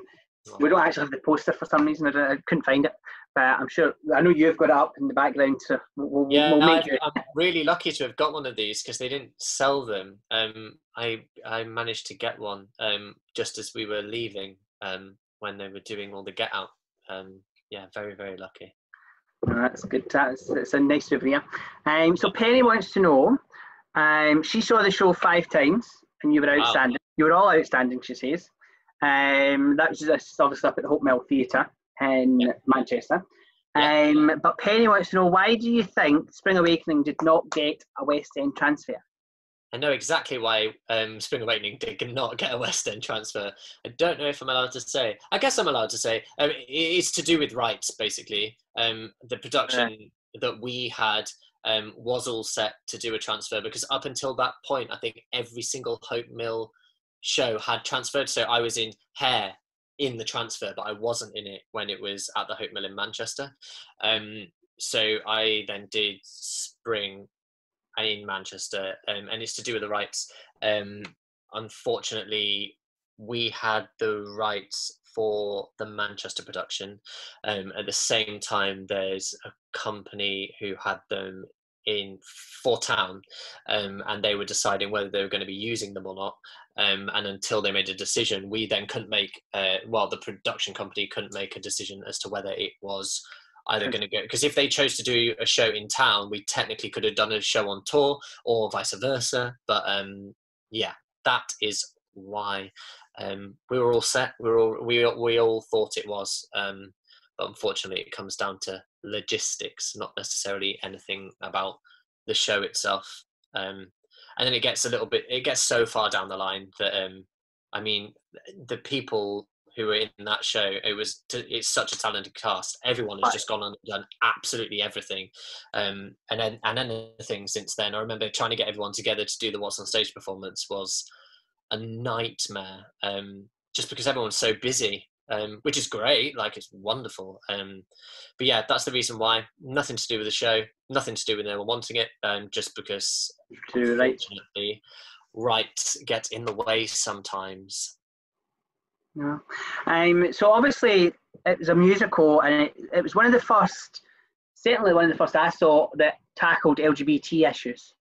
we don't actually have the poster for some reason. I, don't, I couldn't find it, but I'm sure. I know you've got it up in the background, so we'll, Yeah, we'll no, make I'm, it. I'm really lucky to have got one of these because they didn't sell them. Um, I I managed to get one um, just as we were leaving um, when they were doing all the get out. Um, yeah, very very lucky. No, that's good. That's, that's a nice souvenir. Um, so Penny wants to know. Um, she saw the show five times, and you were Wow. outstanding. You were all outstanding, she says. Um, that was just obviously up at the Hope Mill Theatre in Manchester. Yeah. Um, but Penny wants to know why do you think Spring Awakening did not get a West End transfer? I know exactly why um, Spring Awakening did not get a West End transfer. I don't know if I'm allowed to say. I guess I'm allowed to say. Um, it's to do with rights, basically. Um, the production that we had um, was all set to do a transfer because up until that point, I think every single Hope Mill show had transferred. So I was in Hair in the transfer, but I wasn't in it when it was at the Hope Mill in Manchester. Um, so I then did Spring in Manchester, um, and it's to do with the rights. Um, unfortunately, we had the rights for the Manchester production. Um, at the same time, there's a company who had them in for town, um, and they were deciding whether they were going to be using them or not. Um, and until they made a decision, we then couldn't make. Uh, well, the production company couldn't make a decision as to whether it was either going to go because if they chose to do a show in town, we technically could have done a show on tour or vice versa. But um, yeah, that is why um, we were all set. We were all we we all thought it was. Um, but unfortunately, it comes down to logistics, not necessarily anything about the show itself. Um, and then it gets a little bit, it gets so far down the line that, um, I mean, the people who were in that show, it was it's such a talented cast. Everyone has just gone on and done absolutely everything, um, and then and anything since then. I remember trying to get everyone together to do the What's on Stage performance was a nightmare, um, just because everyone's so busy um, which is great. Like it's wonderful. Um, but yeah, that's the reason why. Nothing to do with the show. Nothing to do with anyone wanting it. Um, just because Too right. right get in the way sometimes. Yeah. Um, so obviously it was a musical, and it, it was one of the first, certainly one of the first I saw that tackled LGBT issues.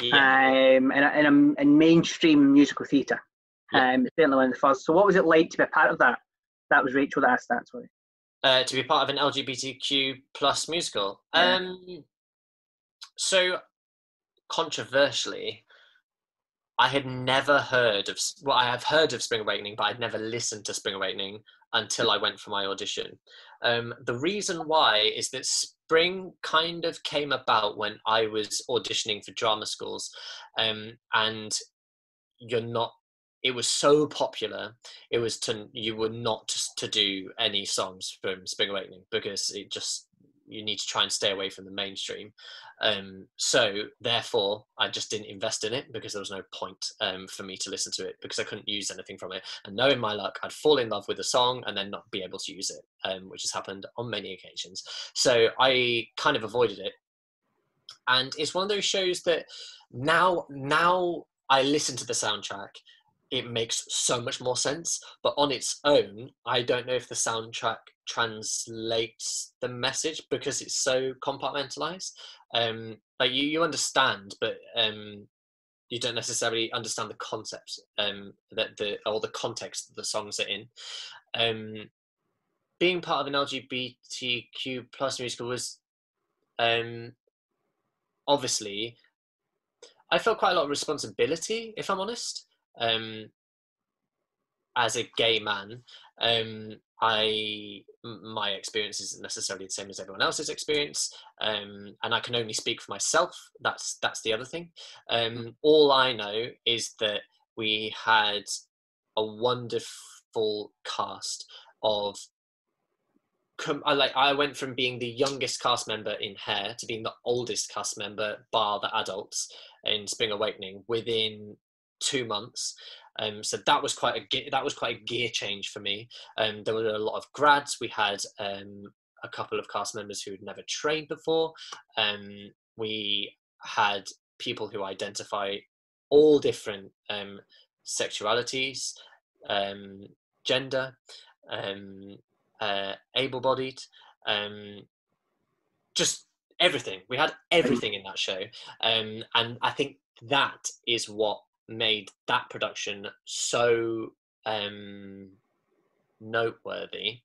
Yeah. Um, in, a, in, a, in mainstream musical theatre. Yeah. Um, certainly one of the first. So, what was it like to be a part of that? that was Rachel that asked that. Sorry. Uh, to be part of an LGBTQ plus musical. Yeah. Um, so controversially, I had never heard of. Well, I have heard of Spring Awakening, but I'd never listened to Spring Awakening until I went for my audition. Um, the reason why is that Spring kind of came about when I was auditioning for drama schools, um, and you're not it was so popular it was to you were not to do any songs from spring awakening because it just you need to try and stay away from the mainstream um, so therefore i just didn't invest in it because there was no point um, for me to listen to it because i couldn't use anything from it. And knowing my luck i'd fall in love with a song and then not be able to use it um, which has happened on many occasions. So i kind of avoided it. And it's one of those shows that now now i listen to the soundtrack it makes so much more sense. But on its own, I don't know if the soundtrack translates the message because it's so compartmentalized. Um, like you, you understand, but um, you don't necessarily understand the concepts um, that the or the context that the songs are in. Um, being part of an LGBTQ plus musical was um, obviously I felt quite a lot of responsibility, if I'm honest um, as a gay man, um, I my experience isn't necessarily the same as everyone else's experience, um, and I can only speak for myself. That's that's the other thing. Um, all I know is that we had a wonderful cast of I like I went from being the youngest cast member in Hair to being the oldest cast member, bar the adults, in Spring Awakening within two months. Um, so that was quite a that was quite a gear change for me. Um, there were a lot of grads. We had um, a couple of cast members who had never trained before. Um, we had people who identify all different um, sexualities, um, gender, uh, able-bodied, just everything. We had everything in that show, and I think that is what made that production so um, noteworthy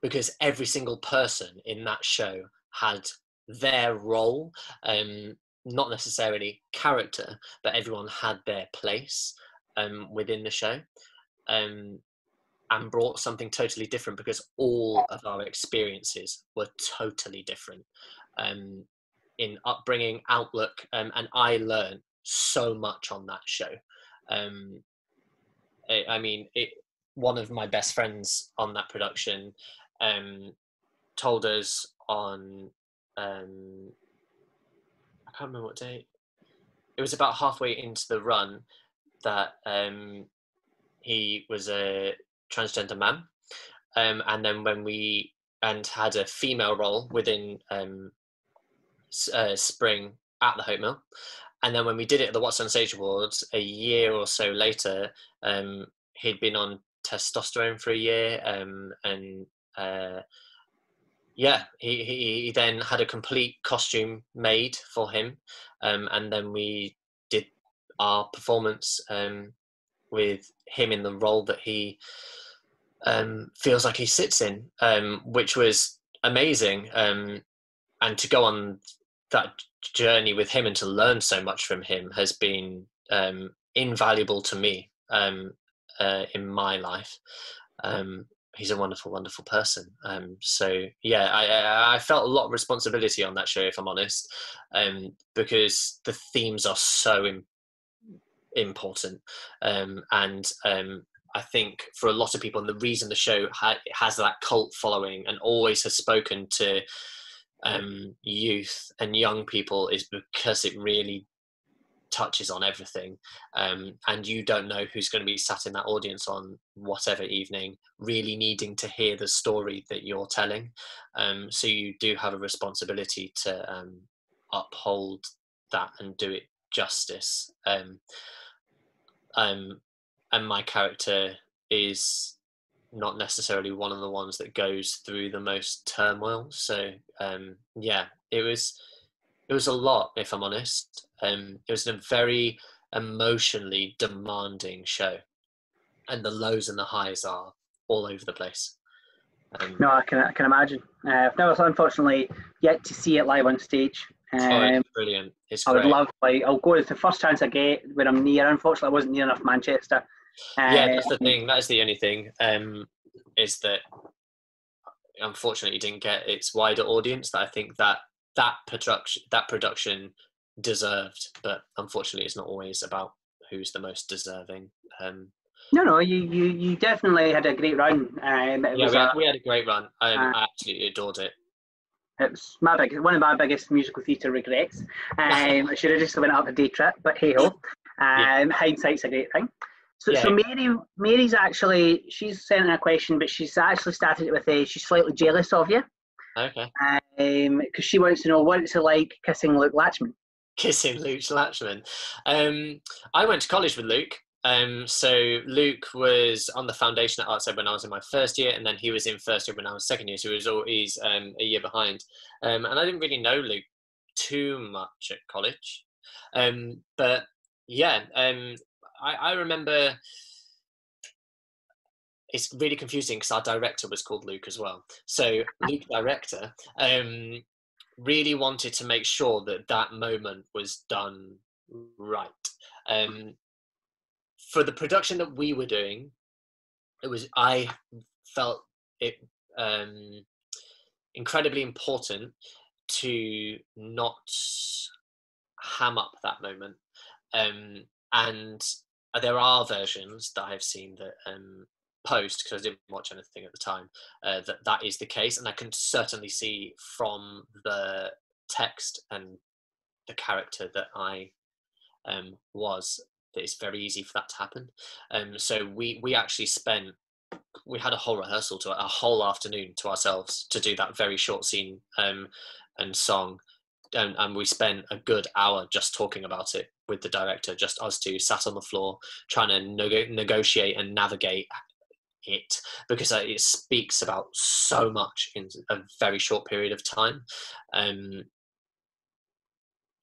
because every single person in that show had their role, um, not necessarily character, but everyone had their place um, within the show. Um, and brought something totally different because all of our experiences were totally different um, in upbringing, outlook, um, and I learned so much on that show. Um, it, I mean, it, one of my best friends on that production um, told us on um, I can't remember what day. It was about halfway into the run that um, he was a transgender man, um, and then when we and had a female role within um, uh, Spring at the Hope Mill, and then when we did it at the What's Stage Awards a year or so later, um, he'd been on testosterone for a year, um, and uh, yeah, he, he then had a complete costume made for him, um, and then we did our performance um, with him in the role that he um, feels like he sits in, um, which was amazing. and to go on that journey with him and to learn so much from him has been um, invaluable to me um, uh, in my life. Um, he's a wonderful, wonderful person. Um, so yeah, I, I felt a lot of responsibility on that show, if I'm honest, um, because the themes are so Im- important, um, and I think for a lot of people, and the reason the show ha- has that cult following and always has spoken to um, youth and young people is because it really touches on everything um, and you don't know who's going to be sat in that audience on whatever evening really needing to hear the story that you're telling um, so you do have a responsibility to um, uphold that and do it justice um, um, and my character is not necessarily one of the ones that goes through the most turmoil so um, yeah it was it was a lot, if I'm honest. Um, it was a very emotionally demanding show, and the lows and the highs are all over the place. Um, no, I can I can imagine. Uh, I've never unfortunately yet to see it live on stage. Um, oh, it's um, brilliant! It's I would love like I'll go as the first chance I get when I'm near. Unfortunately, I wasn't near enough Manchester. Uh, yeah, that's the thing. That is the only thing. Um, is that unfortunately you didn't get its wider audience. That I think that that production that production deserved, but unfortunately, it's not always about who's the most deserving. Um, no, no, you, you, you definitely had a great run. Um, yeah, we had, a, we had, a great run. Um, uh, I absolutely adored it. It was my big, one of my biggest musical theatre regrets. [laughs] Um, I should have just went up a day trip, but hey ho. Um, yeah. Hindsight's a great thing. So, yeah. so Mary, Mary's actually she's sending a question, but she's actually started it with a she's slightly jealous of you. Okay. Um, because she wants to know what it's like kissing Luke Latchman. Kissing Luke Latchman. Um, I went to college with Luke. Um, so Luke was on the foundation at ArtsEd when I was in my first year, and then he was in first year when I was second year. So he was always um, a year behind. Um, and I didn't really know Luke too much at college. Um, but yeah, um, I, I remember it's really confusing because our director was called Luke as well. So Luke director um, really wanted to make sure that that moment was done right. Um, for the production that we were doing, it was I felt it um, incredibly important to not ham up that moment. Um, and there are versions that I've seen that um, post because I didn't watch anything at the time uh, that that is the case, and I can certainly see from the text and the character that I um, was that it's very easy for that to happen. Um, so we we actually spent we had a whole rehearsal to a whole afternoon to ourselves to do that very short scene um, and song. And, and, we spent a good hour just talking about it with the director, just us two sat on the floor trying to neg- negotiate and navigate it because uh, it speaks about so much in a very short period of time. Um,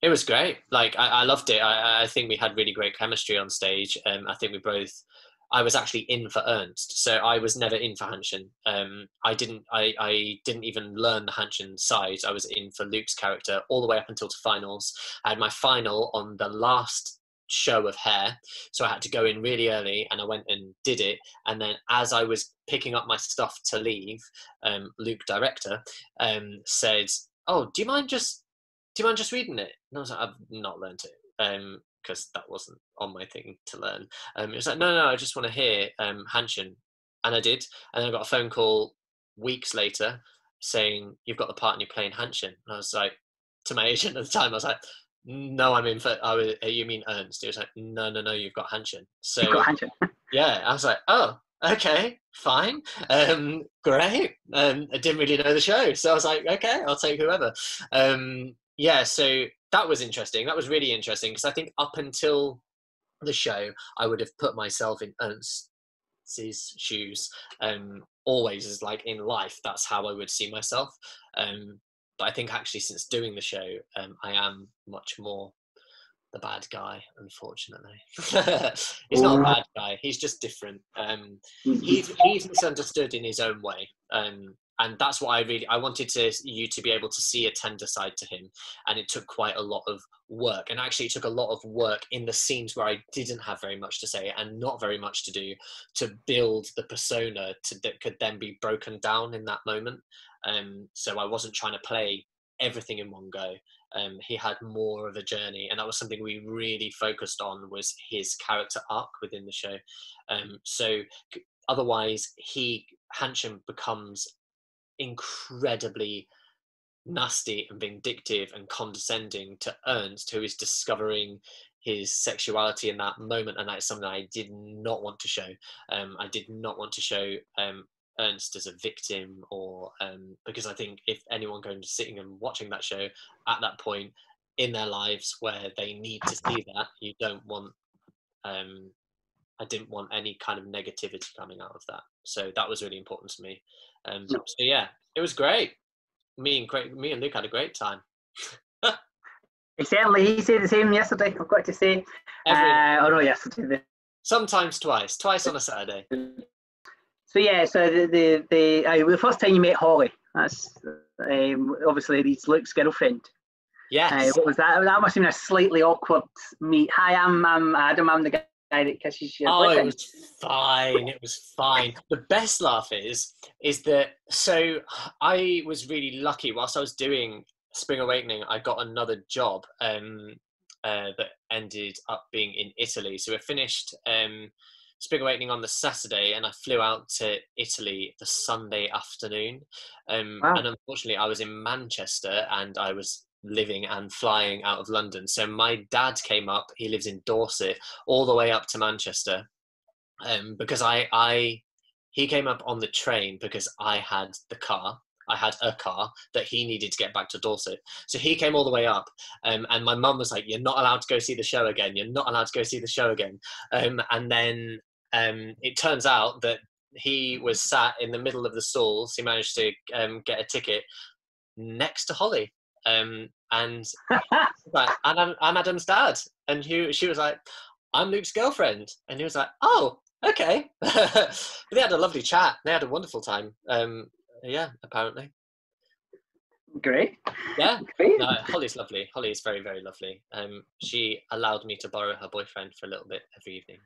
it was great. Like I, I loved it. I, I, think we had really great chemistry on stage. Um, I think we both. I was actually in for Ernst, so I was never in for Hanschen. Um, I didn't. I, I didn't even learn the Hanschen side. I was in for Luke's character all the way up until to finals. I had my final on the last show of hair. So I had to go in really early and I went and did it. And then as I was picking up my stuff to leave, um, Luke, director, um, said, Oh, do you mind just do you mind just reading it? And I was like, I've not learned it. Um, because that wasn't on my thing to learn. Um, it was like, no, no, I just want to hear um, Hanschen. And I did. And I got a phone call weeks later saying, You've got the part and you're playing Hanschen. And I was like, to my [laughs] agent at the time, I was like, no, I'm in for. I was, uh, you mean Ernst? He was like, no, no, no, you've got Hanschen. So you've got Hanschen. [laughs] yeah, I was like, oh, okay, fine, um, great. Um, I didn't really know the show, so I was like, okay, I'll take whoever. Um, yeah, so that was interesting. That was really interesting because I think up until the show, I would have put myself in Ernst's shoes. Um, always as like in life, that's how I would see myself. Um, but I think actually since doing the show, um, I am much more the bad guy. Unfortunately, [laughs] he's not a bad guy. He's just different. Um, he's he's misunderstood in his own way. Um, and that's what I really I wanted to you to be able to see a tender side to him, and it took quite a lot of work, and actually it took a lot of work in the scenes where I didn't have very much to say and not very much to do to build the persona to, that could then be broken down in that moment. Um, so I wasn't trying to play everything in one go. Um, he had more of a journey, and that was something we really focused on was his character arc within the show. Um, so otherwise, he Hanschen becomes incredibly nasty and vindictive and condescending to Ernst, who is discovering his sexuality in that moment, and that is something I did not want to show. Um, I did not want to show um, Ernst as a victim, or um, because I think if anyone going to sitting and watching that show at that point in their lives where they need to see that, you don't want. Um, I didn't want any kind of negativity coming out of that, so that was really important to me. Um, so yeah, it was great. Me and Craig, me and Luke had a great time. he certainly he said the same yesterday. I've got to say, Every, uh, or no, yesterday. Sometimes twice, twice on a Saturday. So yeah, so the the the, uh, the first time you met Holly, that's um, obviously he's Luke's girlfriend. Yes. Uh, what was that? That must have been a slightly awkward meet. Hi, I'm, I'm Adam. I'm the guy that kisses your Oh, it was fine. It was fine. The best laugh is is that so I was really lucky. Whilst I was doing Spring Awakening, I got another job um, uh, that ended up being in Italy. So we finished. Um, Spring Awakening on the Saturday, and I flew out to Italy the Sunday afternoon. Um, wow. And unfortunately, I was in Manchester, and I was living and flying out of London. So my dad came up. He lives in Dorset, all the way up to Manchester, um, because I I he came up on the train because I had the car. I had a car that he needed to get back to Dorset. So he came all the way up, um, and my mum was like, "You're not allowed to go see the show again. You're not allowed to go see the show again." Um, and then um, it turns out that he was sat in the middle of the stalls. He managed to um, get a ticket next to Holly. Um, and [laughs] like, I'm, I'm Adam's dad. And he, she was like, I'm Luke's girlfriend. And he was like, oh, okay. [laughs] they had a lovely chat. They had a wonderful time. Um, yeah, apparently. Great. Yeah. [laughs] Great. No, Holly's lovely. Holly is very, very lovely. Um, she allowed me to borrow her boyfriend for a little bit every evening.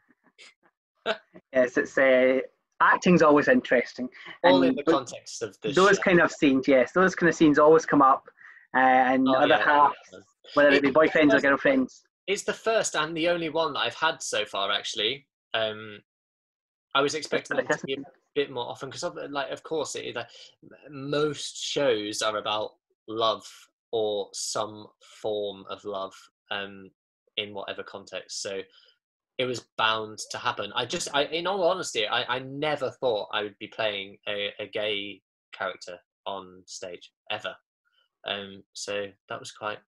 yes, it's uh, acting's always interesting. All and in the context of the those show. kind of scenes. Yes, those kind of scenes always come up, and oh, other yeah, half, yeah. whether it be boyfriends or girlfriends. It's the first and the only one that I've had so far. Actually, um, I was expecting it to be a bit more often because, like, of course, it is. Like, most shows are about love or some form of love um, in whatever context. So it was bound to happen. I just, I, in all honesty, I, I never thought I would be playing a, a gay character on stage ever. Um, so that was quite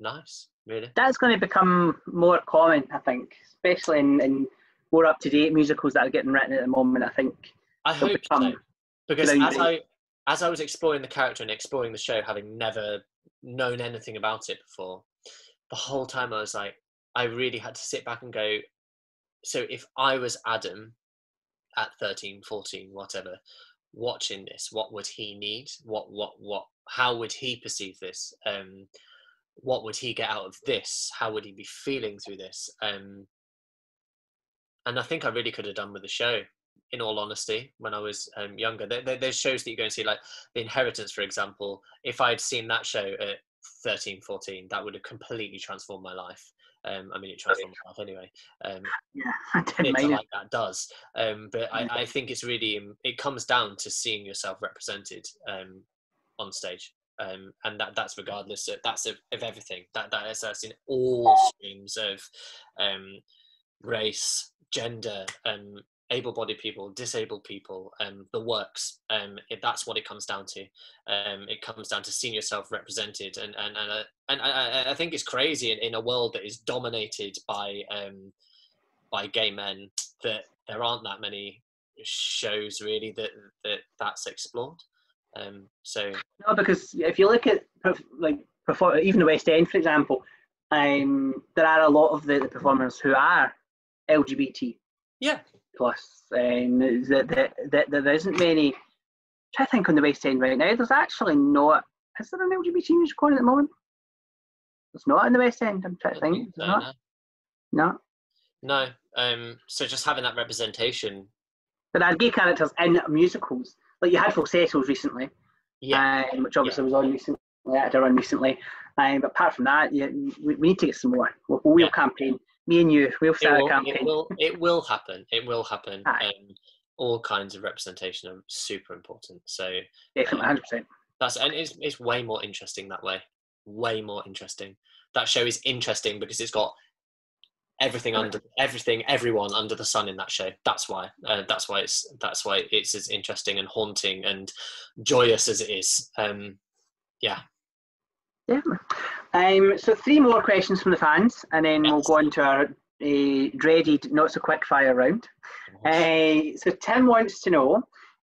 nice, really. That's going to become more common, I think, especially in, in more up to date musicals that are getting written at the moment. I think. I hope so, because as I as I was exploring the character and exploring the show, having never known anything about it before, the whole time I was like, I really had to sit back and go, so if I was Adam at 13, 14, whatever, watching this, what would he need? What, what, what, how would he perceive this? Um, what would he get out of this? How would he be feeling through this? Um, and I think I really could have done with the show, in all honesty, when I was um, younger. There, there, there's shows that you go and see, like The Inheritance, for example. If I'd seen that show at 13, 14, that would have completely transformed my life. Um, I mean, it transforms life anyway. Um, yeah, [laughs] I didn't like that does. Um, but I, I, think it's really it comes down to seeing yourself represented um, on stage, um, and that that's regardless of that's of, of everything. That that is that's in all streams of race, gender, and able-bodied people, disabled people, um, the works. Um, it, that's what it comes down to. Um, it comes down to seeing yourself represented, and and and, uh, and I, I, think it's crazy in, in, a world that is dominated by um, by gay men that there aren't that many shows really that that that's explored. Um, so no, because if you look at like perform, even the West End, for example, um, there are a lot of the, the performers who are LGBT. Yeah, plus. Um, that, that, that, there isn't many try to think on the West End right now. There's actually not. Is there an LGBT musical on at the moment? There's not in the West End. I'm trying to think. No, Not? no. No. No. Um, so just having that representation. But there are gay characters in musicals. Like you had Falsettos recently, Yeah. um, which obviously was on recently, had a run recently. Um, but apart from that, yeah, we, we need to get some more. We'll, we'll Yeah. campaign. Me and you, we'll start a will, campaign. it will. It will happen. It will happen. Um, all kinds of representation are super important. So Definitely, hundred percent. that's and it's it's way more interesting that way. Way more interesting. That show is interesting because it's got everything under everything everyone under the sun in that show that's why uh, that's why it's that's why it's as interesting and haunting and joyous as it is um yeah Definitely. Um, so three more questions from the fans, and then we'll go on to our uh, dreaded not so quick fire round. Uh, so Tim wants to know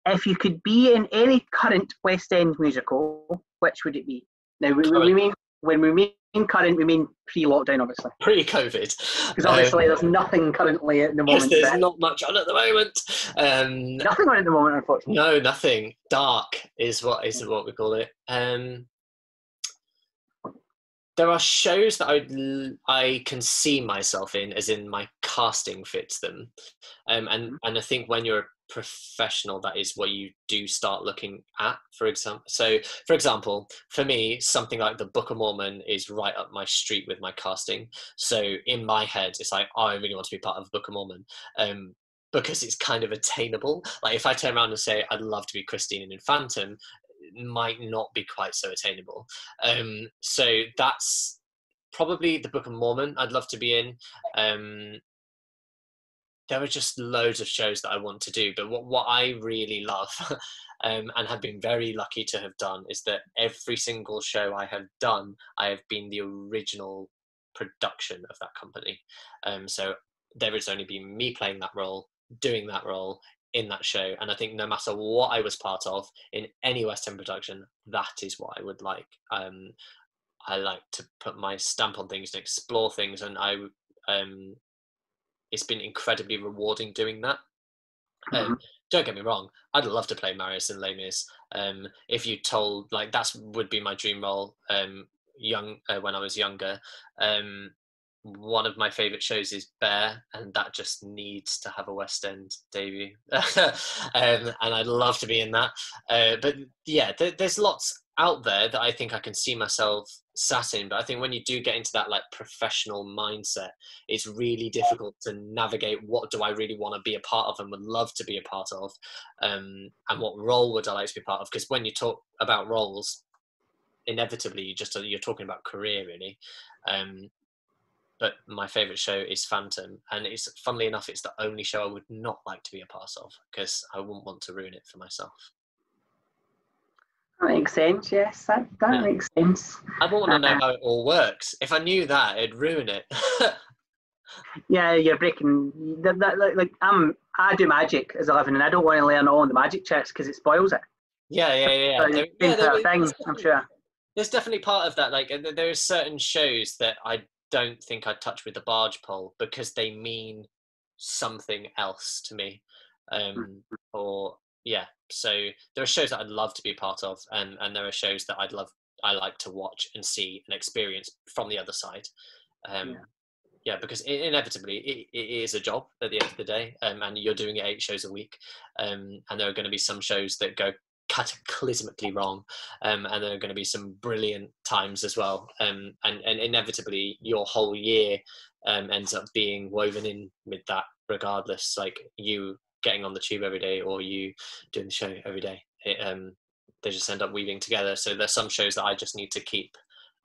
if you could be in any current West End musical, which would it be? Now we, we mean when we mean current, we mean pre-lockdown, obviously, pre-covid. Because obviously there's nothing currently at the yes, moment. there's but- not much on at the moment. Um nothing on at the moment, unfortunately. no nothing. Dark is what is what we call it. Um there are shows that I I can see myself in, as in my casting fits them, um, and and I think when you're professional, that is what you do start looking at. For example, so for example, for me, something like the Book of Mormon is right up my street with my casting. So in my head, it's like oh, I really want to be part of the Book of Mormon. Um, because it's kind of attainable. Like if I turn around and say I'd love to be Christine in Phantom, it might not be quite so attainable. Um, so that's probably the Book of Mormon. I'd love to be in. Um, there are just loads of shows that I want to do, but what what I really love. [laughs] Um, and have been very lucky to have done is that every single show I have done, I have been the original production of that company. Um, so there has only been me playing that role, doing that role in that show. And I think no matter what I was part of in any West End production, that is what I would like. Um, I like to put my stamp on things and explore things, and I um, it's been incredibly rewarding doing that. Um, don't get me wrong, I'd love to play Marius and Les Um, if you told like that's would be my dream role. Um, young uh, when I was younger. Um, one of my favourite shows is Bare, and that just needs to have a West End debut. [laughs] um, and I'd love to be in that. Uh, but yeah, there, there's lots out there that I think I can see myself sat in. But I think when you do get into that like professional mindset, it's really difficult to navigate what do I really want to be a part of and would love to be a part of, um, and what role would I like to be part of? Because when you talk about roles, inevitably you just you're talking about career really. Um, but my favorite show is Phantom, and it's funnily enough, it's the only show I would not like to be a part of because I wouldn't want to ruin it for myself. That makes sense. Yes, that, that Yeah. makes sense. I wouldn't want to know how it all works. If I knew that, it'd ruin it. [laughs] Yeah, you're breaking. That, that, like, like I'm, I do magic as a living, and I don't want to learn all the magic tricks because it spoils it. yeah, yeah, yeah. So There- yeah, there a thing, there's I'm definitely- sure. There's definitely part of that. Like, uh, there are certain shows that I don't think I'd touch with the barge pole because they mean something else to me. Um, or yeah, so there are shows that I'd love to be a part of, and and there are shows that I'd love I like to watch and see and experience from the other side. Um, Yeah. yeah. because i inevitably it, it is a job at the end of the day, um, and you're doing it eight shows a week, um, and there are going to be some shows that go cataclysmically wrong, um, and there are going to be some brilliant times as well, um, and and inevitably your whole year um, ends up being woven in with that, regardless. Like you getting on the tube every day or you doing the show every day, it, um, they just end up weaving together. So there's some shows that I just need to keep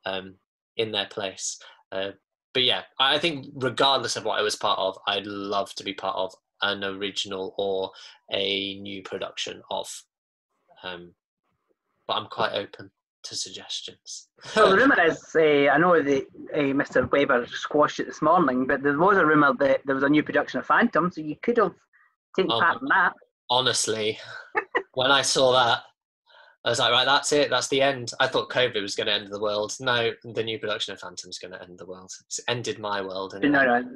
um, in their place. Uh, but yeah, I think regardless of what I was part of, I'd love to be part of an original or a new production of. Um, but I'm quite open to suggestions. The rumour is, uh, I know that uh, Mr. Weber squashed it this morning, but there was a rumour that there was a new production of Phantom, so you could have Oh part in that. Honestly, when I saw that, I was like, right, that's it. That's the end. I thought COVID was going to end the world. No, the new production of Phantom is going to end the world. It's ended my world. No, no, no,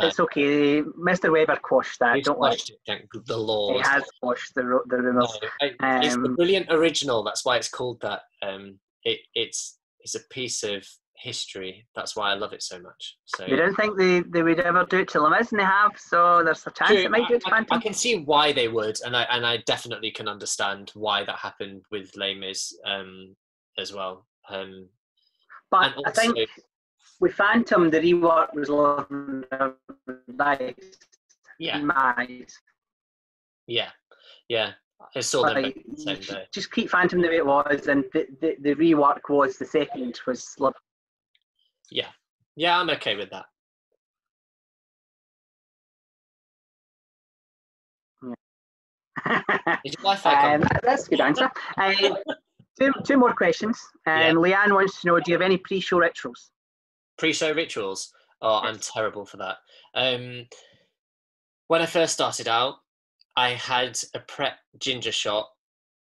it's okay. Mr. Weber quashed that. He's Don't worry. it, thank the Lord. He has quashed the the rumours. No, I- it's the Um, brilliant original. That's why it's called that. Um, it, it's it's a piece of history. That's why I love it so much. So They didn't think they, they would ever do it to Les Mis, and they have. So there's a chance True, it might do it to I, I, I can see why they would, and I and I definitely can understand why that happened with Les Mis um, as well. Um, But and I think also- with Phantom, the rework was nice yeah, yeah, yeah. I saw them Like, both the same day. just keep Phantom the way it was, and the, the, the rework was the second was lovely. Yeah, yeah, I'm okay with that. Did your Wi-Fi [laughs] um, that's a good answer. Uh, two, two more questions. Um, Yeah. Leanne wants to know: Do you have any pre-show rituals? pre-show rituals. Oh, I'm terrible for that. Um, when I first started out, I had a Pret ginger shot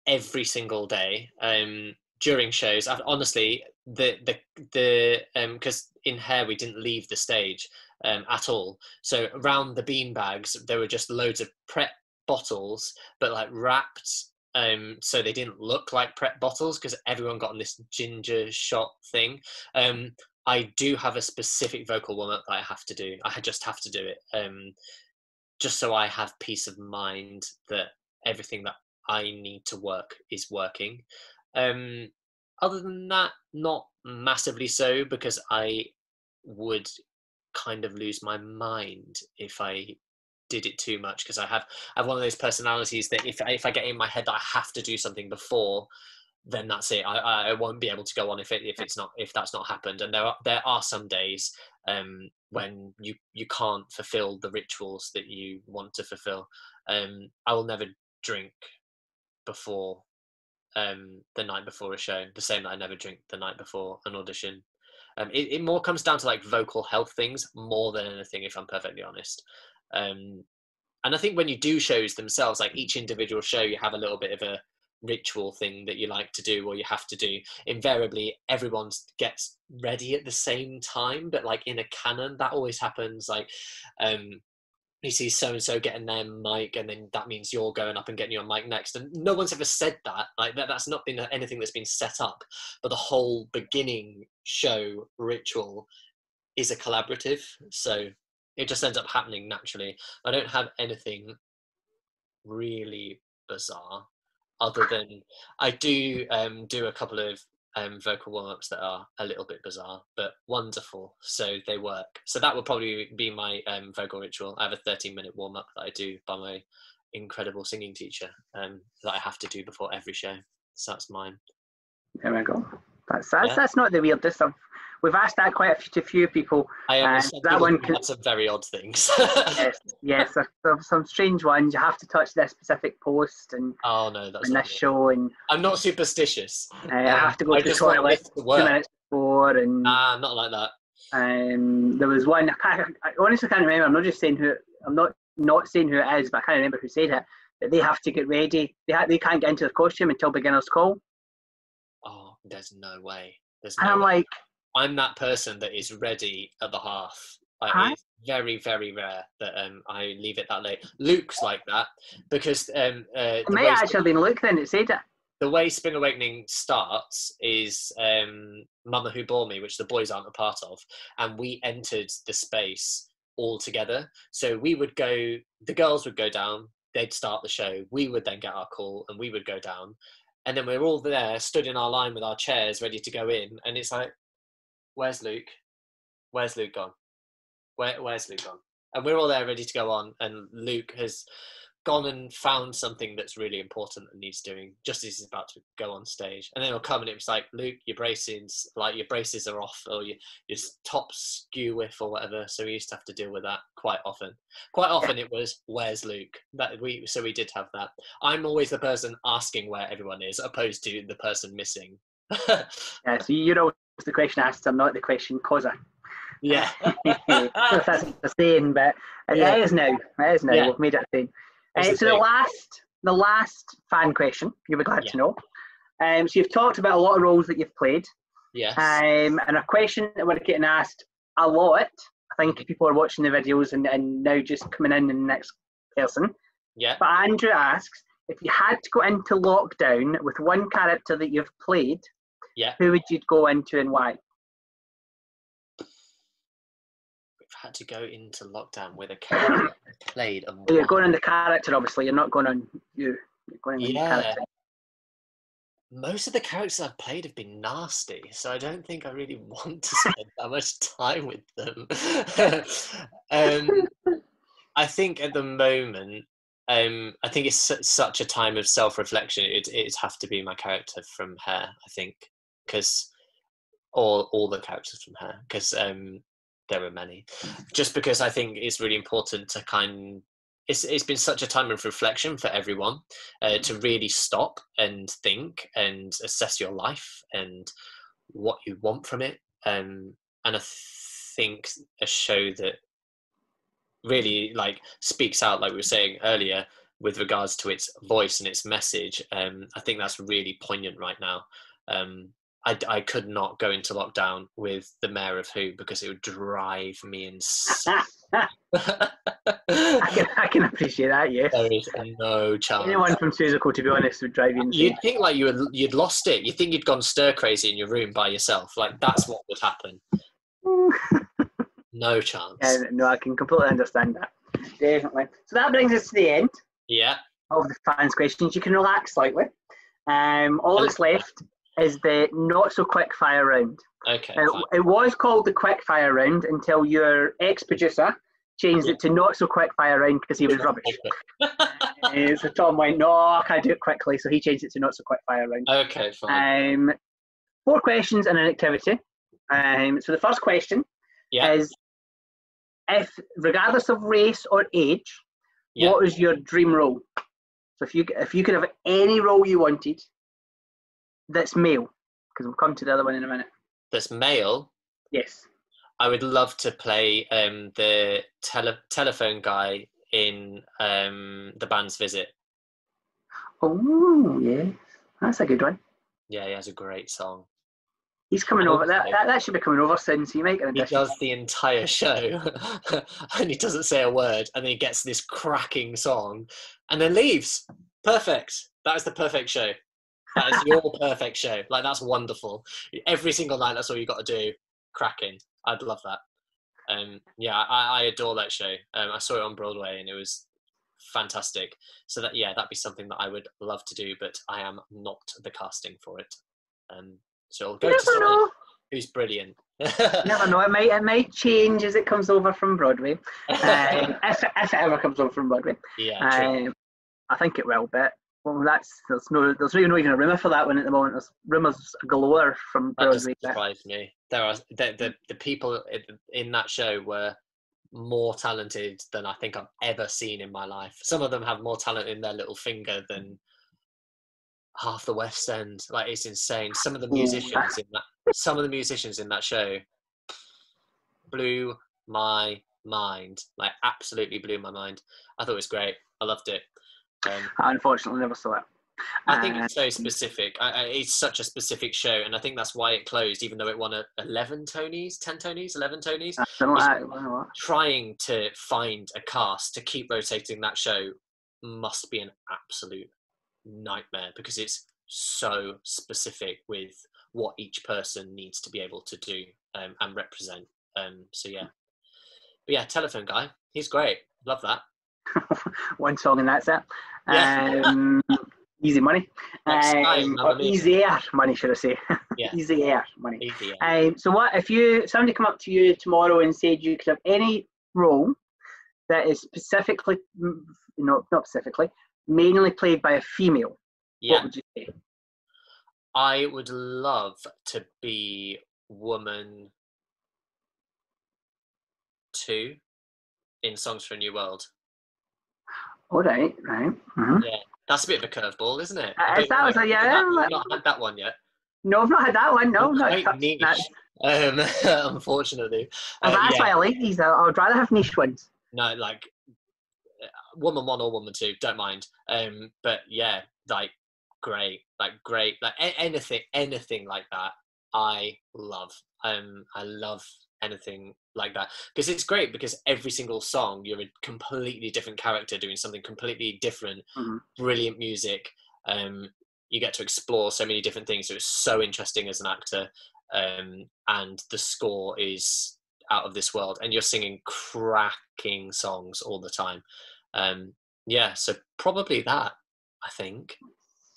every single day um, during shows. i honestly, the the the because in hair we didn't leave the stage um, at all. So around the bean bags, there were just loads of Pret bottles, but like wrapped. Um, so they didn't look like Pret bottles because everyone got on this ginger shot thing. Um, I do have a specific vocal warm up that I have to do. I just have to do it, um, just so I have peace of mind that everything that I need to work is working. Um, other than that, not massively so because I would kind of lose my mind if I did it too much because I have I have one of those personalities that if I, if I get in my head that I have to do something before then that's it. I, I won't be able to go on if it if it's not if that's not happened. And there are there are some days um, when you you can't fulfill the rituals that you want to fulfill. Um, I will never drink before um, the night before a show. The same that I never drink the night before an audition. Um, it, it more comes down to like vocal health things more than anything, if I'm perfectly honest. Um, and I think when you do shows themselves, like each individual show, you have a little bit of a ritual thing that you like to do or you have to do invariably everyone gets ready at the same time but like in a canon that always happens like um you see so and so getting their mic and then that means you're going up and getting your mic next. And no one's ever said that like that, that's not been anything that's been set up. But the whole beginning show ritual is a collaborative so it just ends up happening naturally. I don't have anything really bizarre other than I do um, do a couple of um, vocal warm ups that are a little bit bizarre, but wonderful. So they work. So that would probably be my um, vocal ritual. I have a 13 minute warm up that I do by my incredible singing teacher um, that I have to do before every show. So that's mine. There we go. That's that's, Yeah. that's not the weirdest. I've, we've asked that quite a few, to few people. I understand that one can- lots of very odd things. Yes, yes, there's some strange ones. You have to touch this specific post and [laughs] oh no, that's not this show, and I'm not superstitious. uh, I have to go I to the toilet to two minutes before, and Nah, not like that. um, there was one. I, can't, I honestly can't remember. I'm not just saying who. I'm not not saying who it is, but I can't remember who said it. That they have to get ready. They ha- they can't get into the costume until beginner's call, Oh, there's no way. There's and I'm way. like, I'm that person that is ready at the half. Like, Huh? It's very, very rare that um, I leave it that late. Luke's like that because um, uh, it way, actually have been Luke then that said it. the way Spring Awakening starts is um, Mama Who Bore Me, which the boys aren't a part of, and we entered the space all together. So we would go, the girls would go down, they'd start the show, we would then get our call, and we would go down. And then we're all there, stood in our line with our chairs, ready to go in. And it's like, where's Luke? Where's Luke gone? Where, where's Luke gone? And we're all there ready to go on. And Luke has gone and found something that's really important that needs doing just as he's about to go on stage. And then he'll come and it was like, Luke, your braces, like your braces are off or your, your top skew with or whatever. So we used to have to deal with that quite often. Quite often it was, where's Luke? That we So we did have that. I'm always the person asking where everyone is opposed to the person missing. Yeah, so you're always the question asked, I'm not the question causer. yeah. [laughs] that's the saying, but it Yeah. is now. It is now. Yeah. We've made it a thing. Uh, the so the last, the last fan question, you'll be glad Yeah. to know. Um, so you've talked about a lot of roles that you've played. Yes. Um, and a question that we're getting asked a lot. I think people are watching the videos and, and now just coming in the next person. yeah. But Andrew asks if you had to go into lockdown with one character that you've played, Yeah. who would you go into and why? We've had to go into lockdown with a character played and You're going on the character, obviously. You're not going on you. You're going on the Yeah. character. Most of the characters I've played have been nasty, so I don't think I really [laughs] want to spend that much time with them. [laughs] um, I think at the moment, um, I think it's su- such a time of self-reflection. It it'd have to be my character from Hair, I think, because all all the characters from her because um, there are many. Just because I think it's really important to kind. It's it's been such a time of reflection for everyone uh, to really stop and think and assess your life and what you want from it. Um, and I think a show that really like speaks out, like we were saying earlier, with regards to its voice and its message. Um, I think that's really poignant right now. Um, I, I could not go into lockdown with the mayor of Who because it would drive me insane. [laughs] I can, I can appreciate that, yes. there is no chance. Anyone from Seussical, to be honest, would drive you insane. You'd think like you had you'd lost it. You think you'd gone stir crazy in your room by yourself. Like that's what would happen. [laughs] No chance. Yeah, no, I can completely understand that. Definitely. So that brings us to the end Yeah. of the fans' questions. You can relax slightly. Um, all that's left is the not so quick fire round. Okay. Fine. it was called the quick fire round until your ex producer changed it to not so quick fire round because he was rubbish. [laughs] Uh, so Tom went, no, I can't do it quickly. So he changed it to not so quick fire round. okay. Fine. Um, four questions and an activity. Um, so the first question Yeah. is if, regardless of race or age, Yeah. what is your dream role? So if you if you could have any role you wanted that's male, because we'll come to the other one in a minute. That's male. Yes. I would love to play um, the tele- telephone guy in um, the band's visit. Oh, yeah. That's a good one. Yeah, he has a great song. He's coming over. That, that, that should be coming over soon, so you get an He does the entire show [laughs] and he doesn't say a word and then he gets this cracking song and then leaves. Perfect. That is the perfect show. That is your perfect show. Like that's wonderful. Every single night that's all you got to do. Cracking. I'd love that. Um yeah, I, I adore that show. Um I saw it on Broadway and it was fantastic. So that yeah, that'd be something that I would love to do, but I am not the casting for it. Um so I'll go to someone know. who's brilliant. [laughs] Never know. It might it might change as it comes over from Broadway. [laughs] Um, if, it- if it ever comes over from Broadway. yeah. Um, I think it will, but well, that's there's no there's really not even a rumor for that one at the moment. There's rumors galore from That doesn't Broadway. but- surprise me. There are the, the the people in- in that show were more talented than I think I've ever seen in my life. Some of them have more talent in their little finger than half the West End. Like it's insane. Some of the musicians in that some of the musicians in that show blew my mind. Like absolutely blew my mind. I thought it was great. I loved it. Um, I unfortunately never saw it. I think it's so specific. I, I, it's such a specific show, and I think that's why it closed, even though it won a, 11 Tonys, 10 Tonys, 11 Tonys. I don't know. I, I don't. Trying to find a cast to keep rotating that show must be an absolute nightmare because it's so specific with what each person needs to be able to do um, and represent. Um, so, yeah. But yeah, Telephone Guy, he's great. Love that. One song and that's it. Um, easy money. Um, or easy air money, should I say? [laughs] Yeah. easy air money. Easy. Um, so what if you somebody come up to you tomorrow and said you could have any role that is specifically, no, not specifically, mainly played by a female? yeah. What would you say? I would love to be woman two in Songs for a New World. All right, right. mhm. That's a bit of a curveball, isn't it? Uh, that was a- yeah, I've not, had that one yet. No, I've not had that one. No, I'm not niche, that. um, [laughs] unfortunately. Uh, that's yeah, why I like these. I I would rather have niche ones. no, like uh, woman one or woman two, don't mind. Um, but yeah, like great, like great, like anything, anything like that. I love. Um, I love anything like that because it's great because every single song you're a completely different character doing something completely different. Mhm. Brilliant music. Um, you get to explore so many different things. So it's so interesting as an actor. Um, and the score is out of this world, and you're singing cracking songs all the time. Um, yeah, so probably that. I think.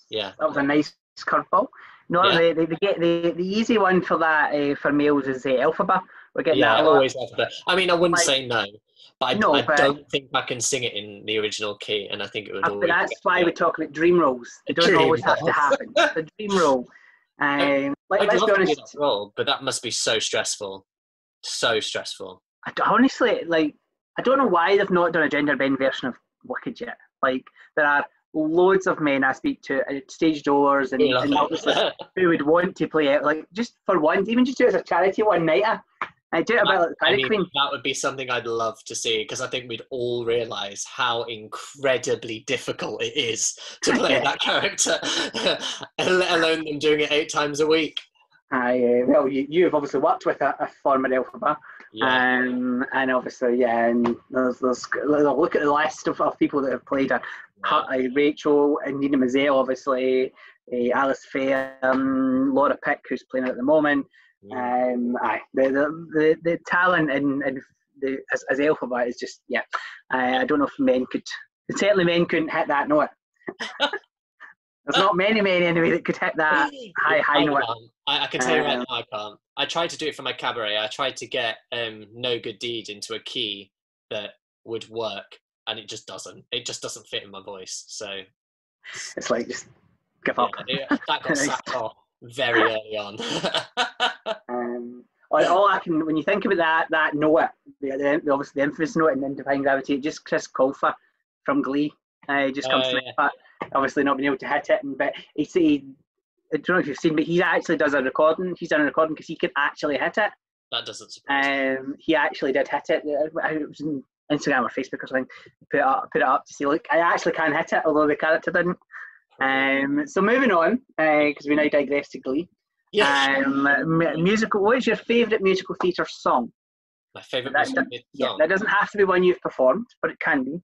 Yeah. That was a nice curveball. No, Yeah. the, the, the, get- the, the easy one for that uh, for males is uh, Elphaba. We're getting Yeah, that a always have that. I mean, I wouldn't Like- say no, but I, No, I but- don't think I can sing it in the original key, and I think it would always. That's why we talk about dream roles. They don't Dream always have to happen. The dream role. [laughs] Um, like, I'd let's love be to do that role, but that must be so stressful. So stressful. I honestly, like, I don't know why they've not done a gender bend version of Wicked yet. Like, there are loads of men I speak to at stage doors and, and [laughs] who would want to play it, like, just for one, even just do it as a charity one nighter. I do it about like, I mean, Queen. that would be something I'd love to see because I think we'd all realise how incredibly difficult it is to [laughs] play that character, [laughs] let alone them doing it eight times a week. I, uh, well, you, you've obviously worked with a, a former Elphaba. Yeah, Um, and obviously, yeah, and there's, there's look at the list of, of people that have played her. yeah. uh, Rachel and Idina Menzel, obviously, uh, Alice Fearn, um, Laura Pick, who's playing at the moment. Um, aye, the, the, the, the talent and, and the, as, as Elphaba is just, yeah. I I don't know if men could, certainly men couldn't hit that note. [laughs] There's not many men anyway that could hit that high, high I note. can't. I, I can tell you right Um, now, I can't. I tried to do it for my cabaret. I tried to get um, "No Good Deed" into a key that would work, and it just doesn't. It just doesn't fit in my voice. So It's like, just give up. it- that got [laughs] sacked off very early on. [laughs] Um, all, I can, when you think about that, that note, the, the, obviously the infamous note in Defying Gravity, just Chris Colfer from Glee, uh, just comes Oh, to me. yeah. But obviously not being able to hit it, and but he I don't know if you've seen, but he actually does a recording. He's done a recording because he could actually hit it. that doesn't surprise me. Um, he actually did hit it. Uh, It was in Instagram or Facebook or something. Put it up, put it up to see. Look, I actually can hit it, although the character didn't. Um, so moving on, because we now digress to Glee. yeah, Um, m- musical. What is your favourite musical theatre song? my favorite that- musical theatre Yeah, song. that doesn't have to be one you've performed, but it can be.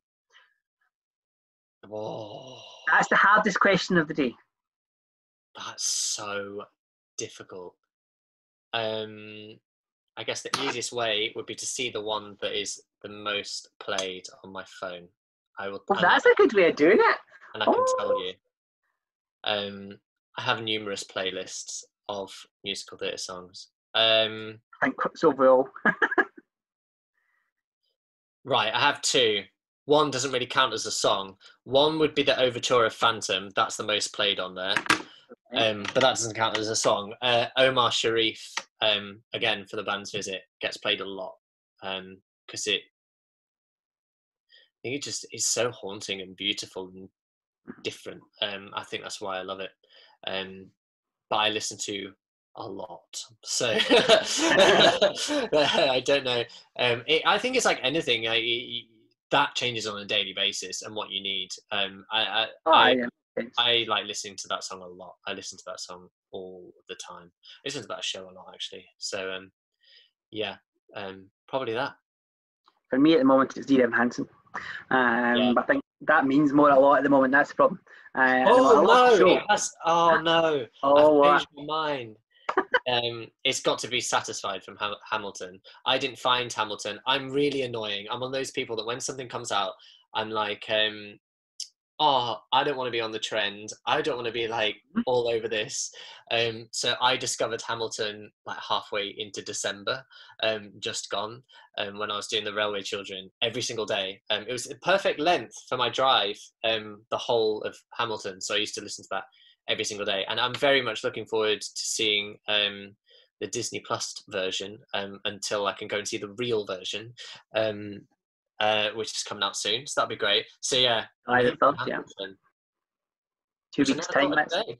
Oh, That's the hardest question of the day. that's so difficult. Um, I guess the easiest way would be to see the one that is the most played on my phone. I will. Well, that's a good way of doing it. and I can Oh. tell you, um, I have numerous playlists of musical theatre songs. Um, I think [laughs] right, I have two. One doesn't really count as a song. One would be the Overture of Phantom. That's the most played on there. Um, but that doesn't count as a song. Uh, Omar Sharif, um, again for the band's visit, gets played a lot because it. I think it just is so haunting and beautiful and different. Um, I think that's why I love it. Um, but I listen to a lot, so [laughs] I don't know. Um, it, I think it's like anything. I, y- that changes on a daily basis and what you need. Um, I, I, oh, I, yeah. I like listening to that song a lot. I listen to that song all the time. I listen to that show a lot actually. So um, yeah, um, probably that. For me at the moment, it's Dear Evan Hansen. Um, Yeah. I think that means more a lot at the moment. That's the problem. Uh, Oh no! has- oh [laughs] no! Oh, I've changed my mind. um, it's got to be satisfied from Ham- Hamilton. I didn't find Hamilton. I'm really annoying. I'm one of those people that when something comes out, I'm like, um, oh, I don't want to be on the trend. I don't want to be like Mhm. all over this. Um, so I discovered Hamilton like halfway into December, um, just gone, um, when I was doing the Railway Children every single day. Um, it was a perfect length for my drive, um, the whole of Hamilton. So I used to listen to that every single day, and I'm very much looking forward to seeing um, the Disney Plus version um, until I can go and see the real version. Um, uh, which is coming out soon, so that'd be great. So yeah, I thought, yeah. Two weeks' time. thought I'd That's, say.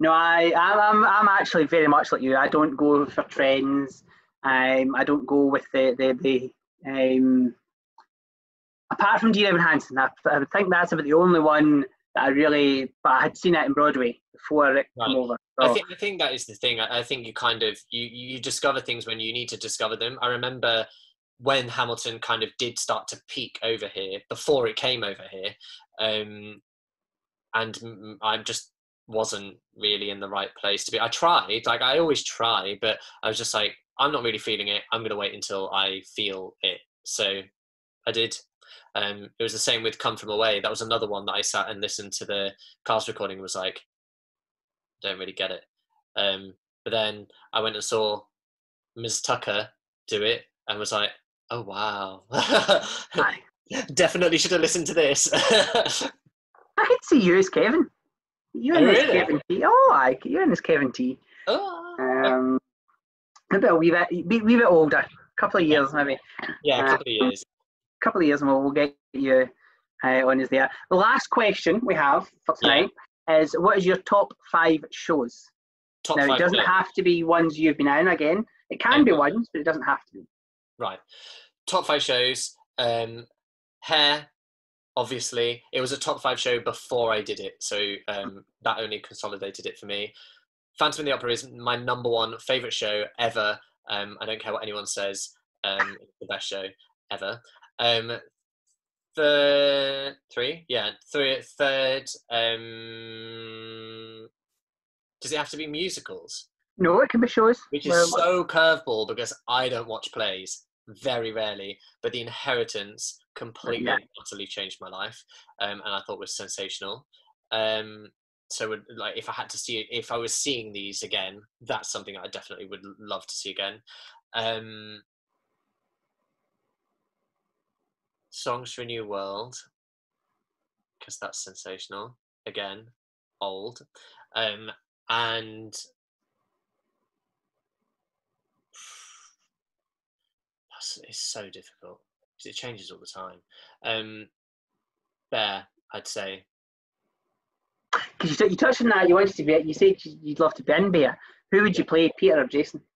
no, I, I'm, I'm, actually very much like you. I don't go for trends. Um, I don't go with the, the, the um, apart from Dear Evan Hansen, I, I would think that's about the only one that I really, but I had seen it in Broadway before it Right. came over. I think I think that is the thing. I, I think you kind of you you discover things when you need to discover them. I remember when Hamilton kind of did start to peak over here before it came over here, um, and I just wasn't really in the right place to be. I tried, like I always try, but I was just like, I'm not really feeling it. I'm gonna wait until I feel it. So I did. Um, it was the same with Come From Away. That was another one that I sat and listened to the cast recording. Was like, don't really get it. Um, but then I went and saw Ms. Tucker do it and was like, oh wow. aye. [laughs] Definitely should have listened to this. [laughs] I could see you as Kevin. You Oh, and this really? Kevin T. Oh, I you and this Kevin T. oh. Um, maybe a wee bit, wee, wee bit older, a couple of years maybe. yeah, a couple of years. A couple of years and we'll, we'll get you uh, on is there. The last question we have for tonight is what is your top five shows? Top now, five. it doesn't films. have to be ones you've been in again. It can be ones, but it doesn't have to be. Right. Top five shows. Um, Hair, obviously. It was a top five show before I did it, so um, that only consolidated it for me. Phantom of the Opera is my number one favorite show ever. Um, I don't care what anyone says. Um, it's the best show ever. Um, third, three, yeah, three, third. Um, does it have to be musicals? No, it can be shows. which is Well, so curveball because I don't watch plays very rarely, but The Inheritance completely Yeah. utterly changed my life, um, and I thought was sensational. Um, so, would- like, if I had to see it, if I was seeing these again, that's something I definitely would love to see again. Um, Songs for a New World, because that's sensational. Again, old, um, and it's so difficult 'cause it changes all the time. Um, Bare, I'd say. Because you, you touched on that, you wanted to be. You said you- you'd love to be in Bare. Who would you play, Peter or Jason?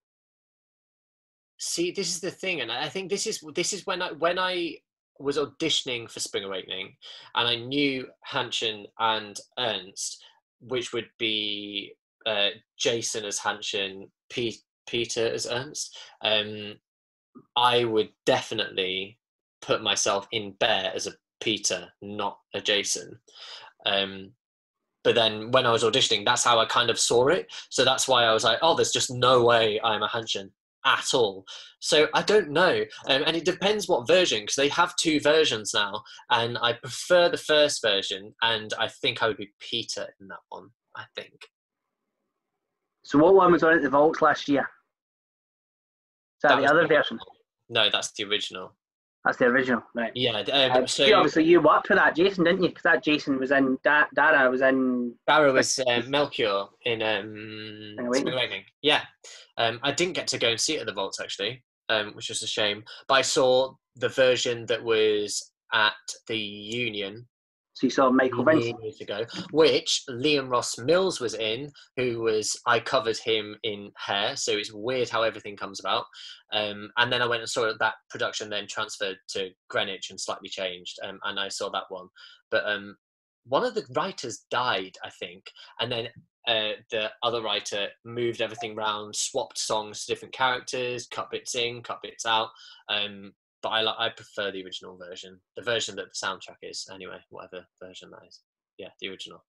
See, this is the thing, and I think this is this is when I when I was auditioning for Spring Awakening, and I knew Hanschen and Ernst, which would be uh, Jason as Hanschen, P- Peter as Ernst. Um, I would definitely put myself in Bare as a Peter, not a Jason. Um, but then when I was auditioning, that's how I kind of saw it. So that's why I was like, oh, there's just no way I'm a Hanschen at all. So I don't know, um, and it depends what version because they have two versions now, and I prefer the first version, and I think I would be Peter in that one. I think So what one was on at the Vaults last year? Is that, That the other the version? no, that's the original. That's the original, right? Yeah, Um, um, so you obviously you worked with that Jason, didn't you? Because that Jason was in da- Dara was in. Barrow was uh, Melchior in um, Spring Awakening. Awakening. Yeah, um, I didn't get to go and see it at the Vaults actually, um, which was a shame. But I saw the version that was at the Union So you saw Michael Vincent. years ago, which Liam Ross Mills was in, who was I covered him in Hair, so it's weird how everything comes about. Um, and then I went and saw that production, then transferred to Greenwich and slightly changed, um, and I saw that one. But um, one of the writers died, I think, and then uh, the other writer moved everything around, swapped songs to different characters, cut bits in, cut bits out. Um, but I li- I prefer the original version, the version that the soundtrack is anyway, whatever version that is. Yeah, the original.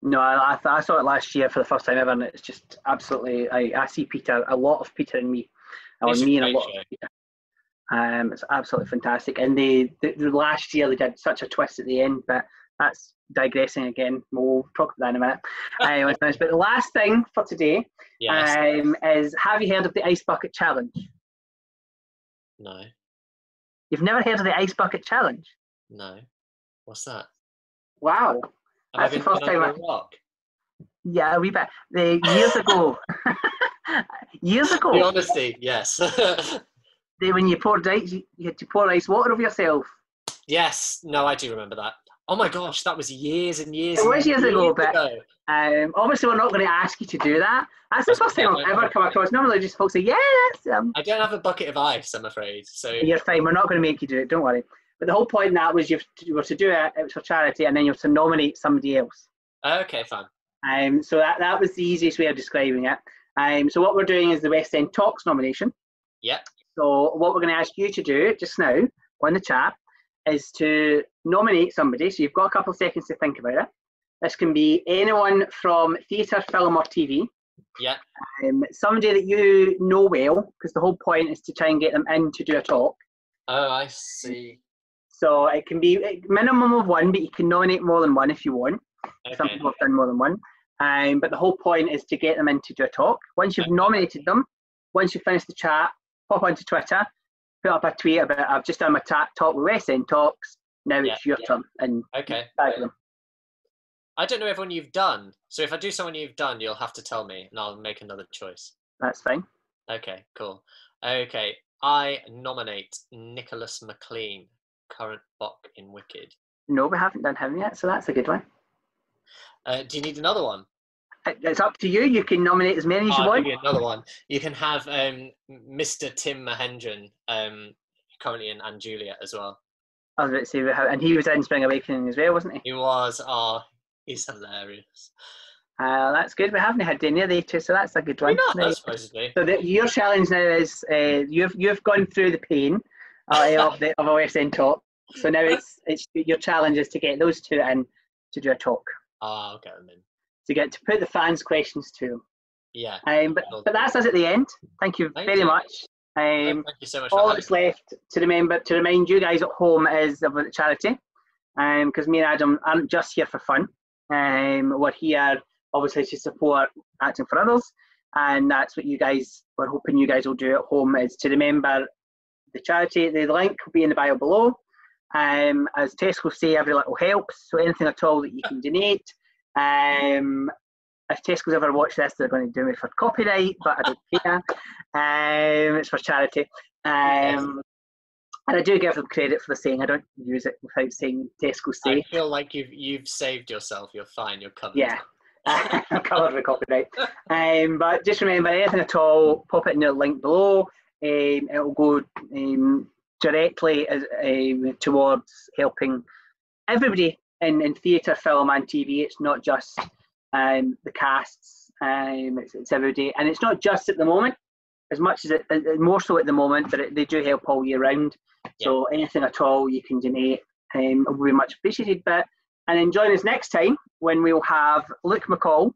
No, I, I, th- I saw it last year for the first time ever, and it's just absolutely. I, I see Peter, a lot of Peter in me, or me and a lot show. of Peter. Um, it's absolutely fantastic, and they, the, the last year they did such a twist at the end, but that's digressing again. We'll talk about that in a minute. uh, but the last thing for today Yes. um, is: Have you heard of the Ice Bucket Challenge? no. You've never heard of the Ice Bucket Challenge? No. What's that? Wow. Have That's the first time rock? Yeah, a wee bit. The years ago, [laughs] years The ago, honesty, yes. [laughs] they, when you poured ice, you you had to pour ice water over yourself. yes. No, I do remember that. Oh my gosh, that was years and years. It was years ago, but- ago. Um, obviously, we're not going to ask you to do that. That's the first time I've ever come across. Normally, just folks say, "Yes, um, I don't have a bucket of ice, I'm afraid. So you're fine. We're not going to make you do it. Don't worry." But the whole point in that was you were to do it, it was for charity, and then you were to nominate somebody else. Okay, fine. Um, so that, that was the easiest way of describing it. Um, so what we're doing is the West End Talks nomination. Yep. So what we're going to ask you to do just now on the chat is to nominate somebody. So you've got a couple of seconds to think about it. This can be anyone from theatre, film, or TV. Yeah. Um, somebody that you know well, because the whole point is to try and get them in to do a talk. Oh, I see. So it can be a minimum of one, but you can nominate more than one if you want. Okay. Some people have done more than one. Um, but the whole point is to get them in to do a talk. Once you've Okay. nominated them, once you finish the chat, pop onto Twitter, put up a tweet about I've just done my ta- talk with End Talks. Now Yeah, it's your yeah. turn, and Okay. I don't know everyone you've done. So if I do someone you've done, you'll have to tell me and I'll make another choice. That's fine. Okay, cool. Okay, I nominate Nicholas McLean, current Boq in Wicked. No, we haven't done him yet, so that's a good one. Uh, do you need another one? It- It's up to you. You can nominate as many as you want. another one. You can have um, Mr. Tim Mahendran, um, currently in And Juliet as well. I was about to say, and he was in Spring Awakening as well, wasn't he? He was, oh, he's hilarious. Uh, that's good. We haven't had any of the two, so that's a good one. not? That's supposedly. So the, your challenge now is uh, you've you've gone through the pain uh, [laughs] of the of a West End talk. So now it's it's your challenge is to get those two in to do a talk. Ah, I'll get them in. To get to put the fans' questions to them. Yeah. Um, but but that's us at the end. Thank you Thank very you. much. Um, Thank you so much all that's left to remember to remind you guys at home is about the charity, Um, because me and Adam aren't just here for fun. Um, we're here obviously to support acting for others, and that's what you guys we're hoping you guys will do at home is to remember the charity. The link will be in the bio below. Um, as Tesco say, every little helps. So anything at all that you can donate. Um, if Tesco's ever watch this, they're going to do me for copyright, but I don't [laughs] care. Um, it's for charity. Um, and I do give them credit for the saying. I don't use it without saying Tesco I feel like you've you've saved yourself. You're fine. You're covered. Yeah. [laughs] covered with copyright. Um, but just remember, anything at all, pop it in the link below. Um, it will go um, directly as, um, towards helping everybody in, in theatre, film, and TV. It's not just um, the casts, um, it's, it's everybody. And it's not just at the moment, as much as it, more so at the moment, but it, they do help all year round. So anything at all you can donate um, will be much appreciated. But and then join us next time when we'll have Luke McCall,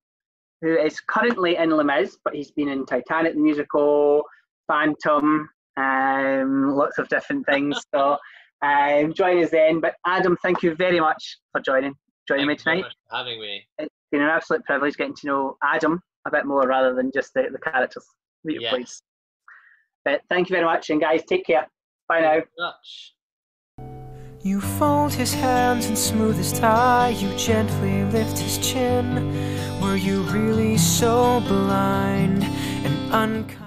who is currently in Les Mis, but he's been in Titanic the musical, Phantom, um, lots of different things. [laughs] so um, join us then. But Adam, thank you very much for joining joining Thank me you so tonight. much for having me. It's been an absolute privilege getting to know Adam a bit more rather than just the, the characters that you've played. Yes. But thank you very much, and guys, take care. Bye now. Thank you much. You fold his hands and smooth his tie. You gently lift his chin. Were you really so blind and unkind?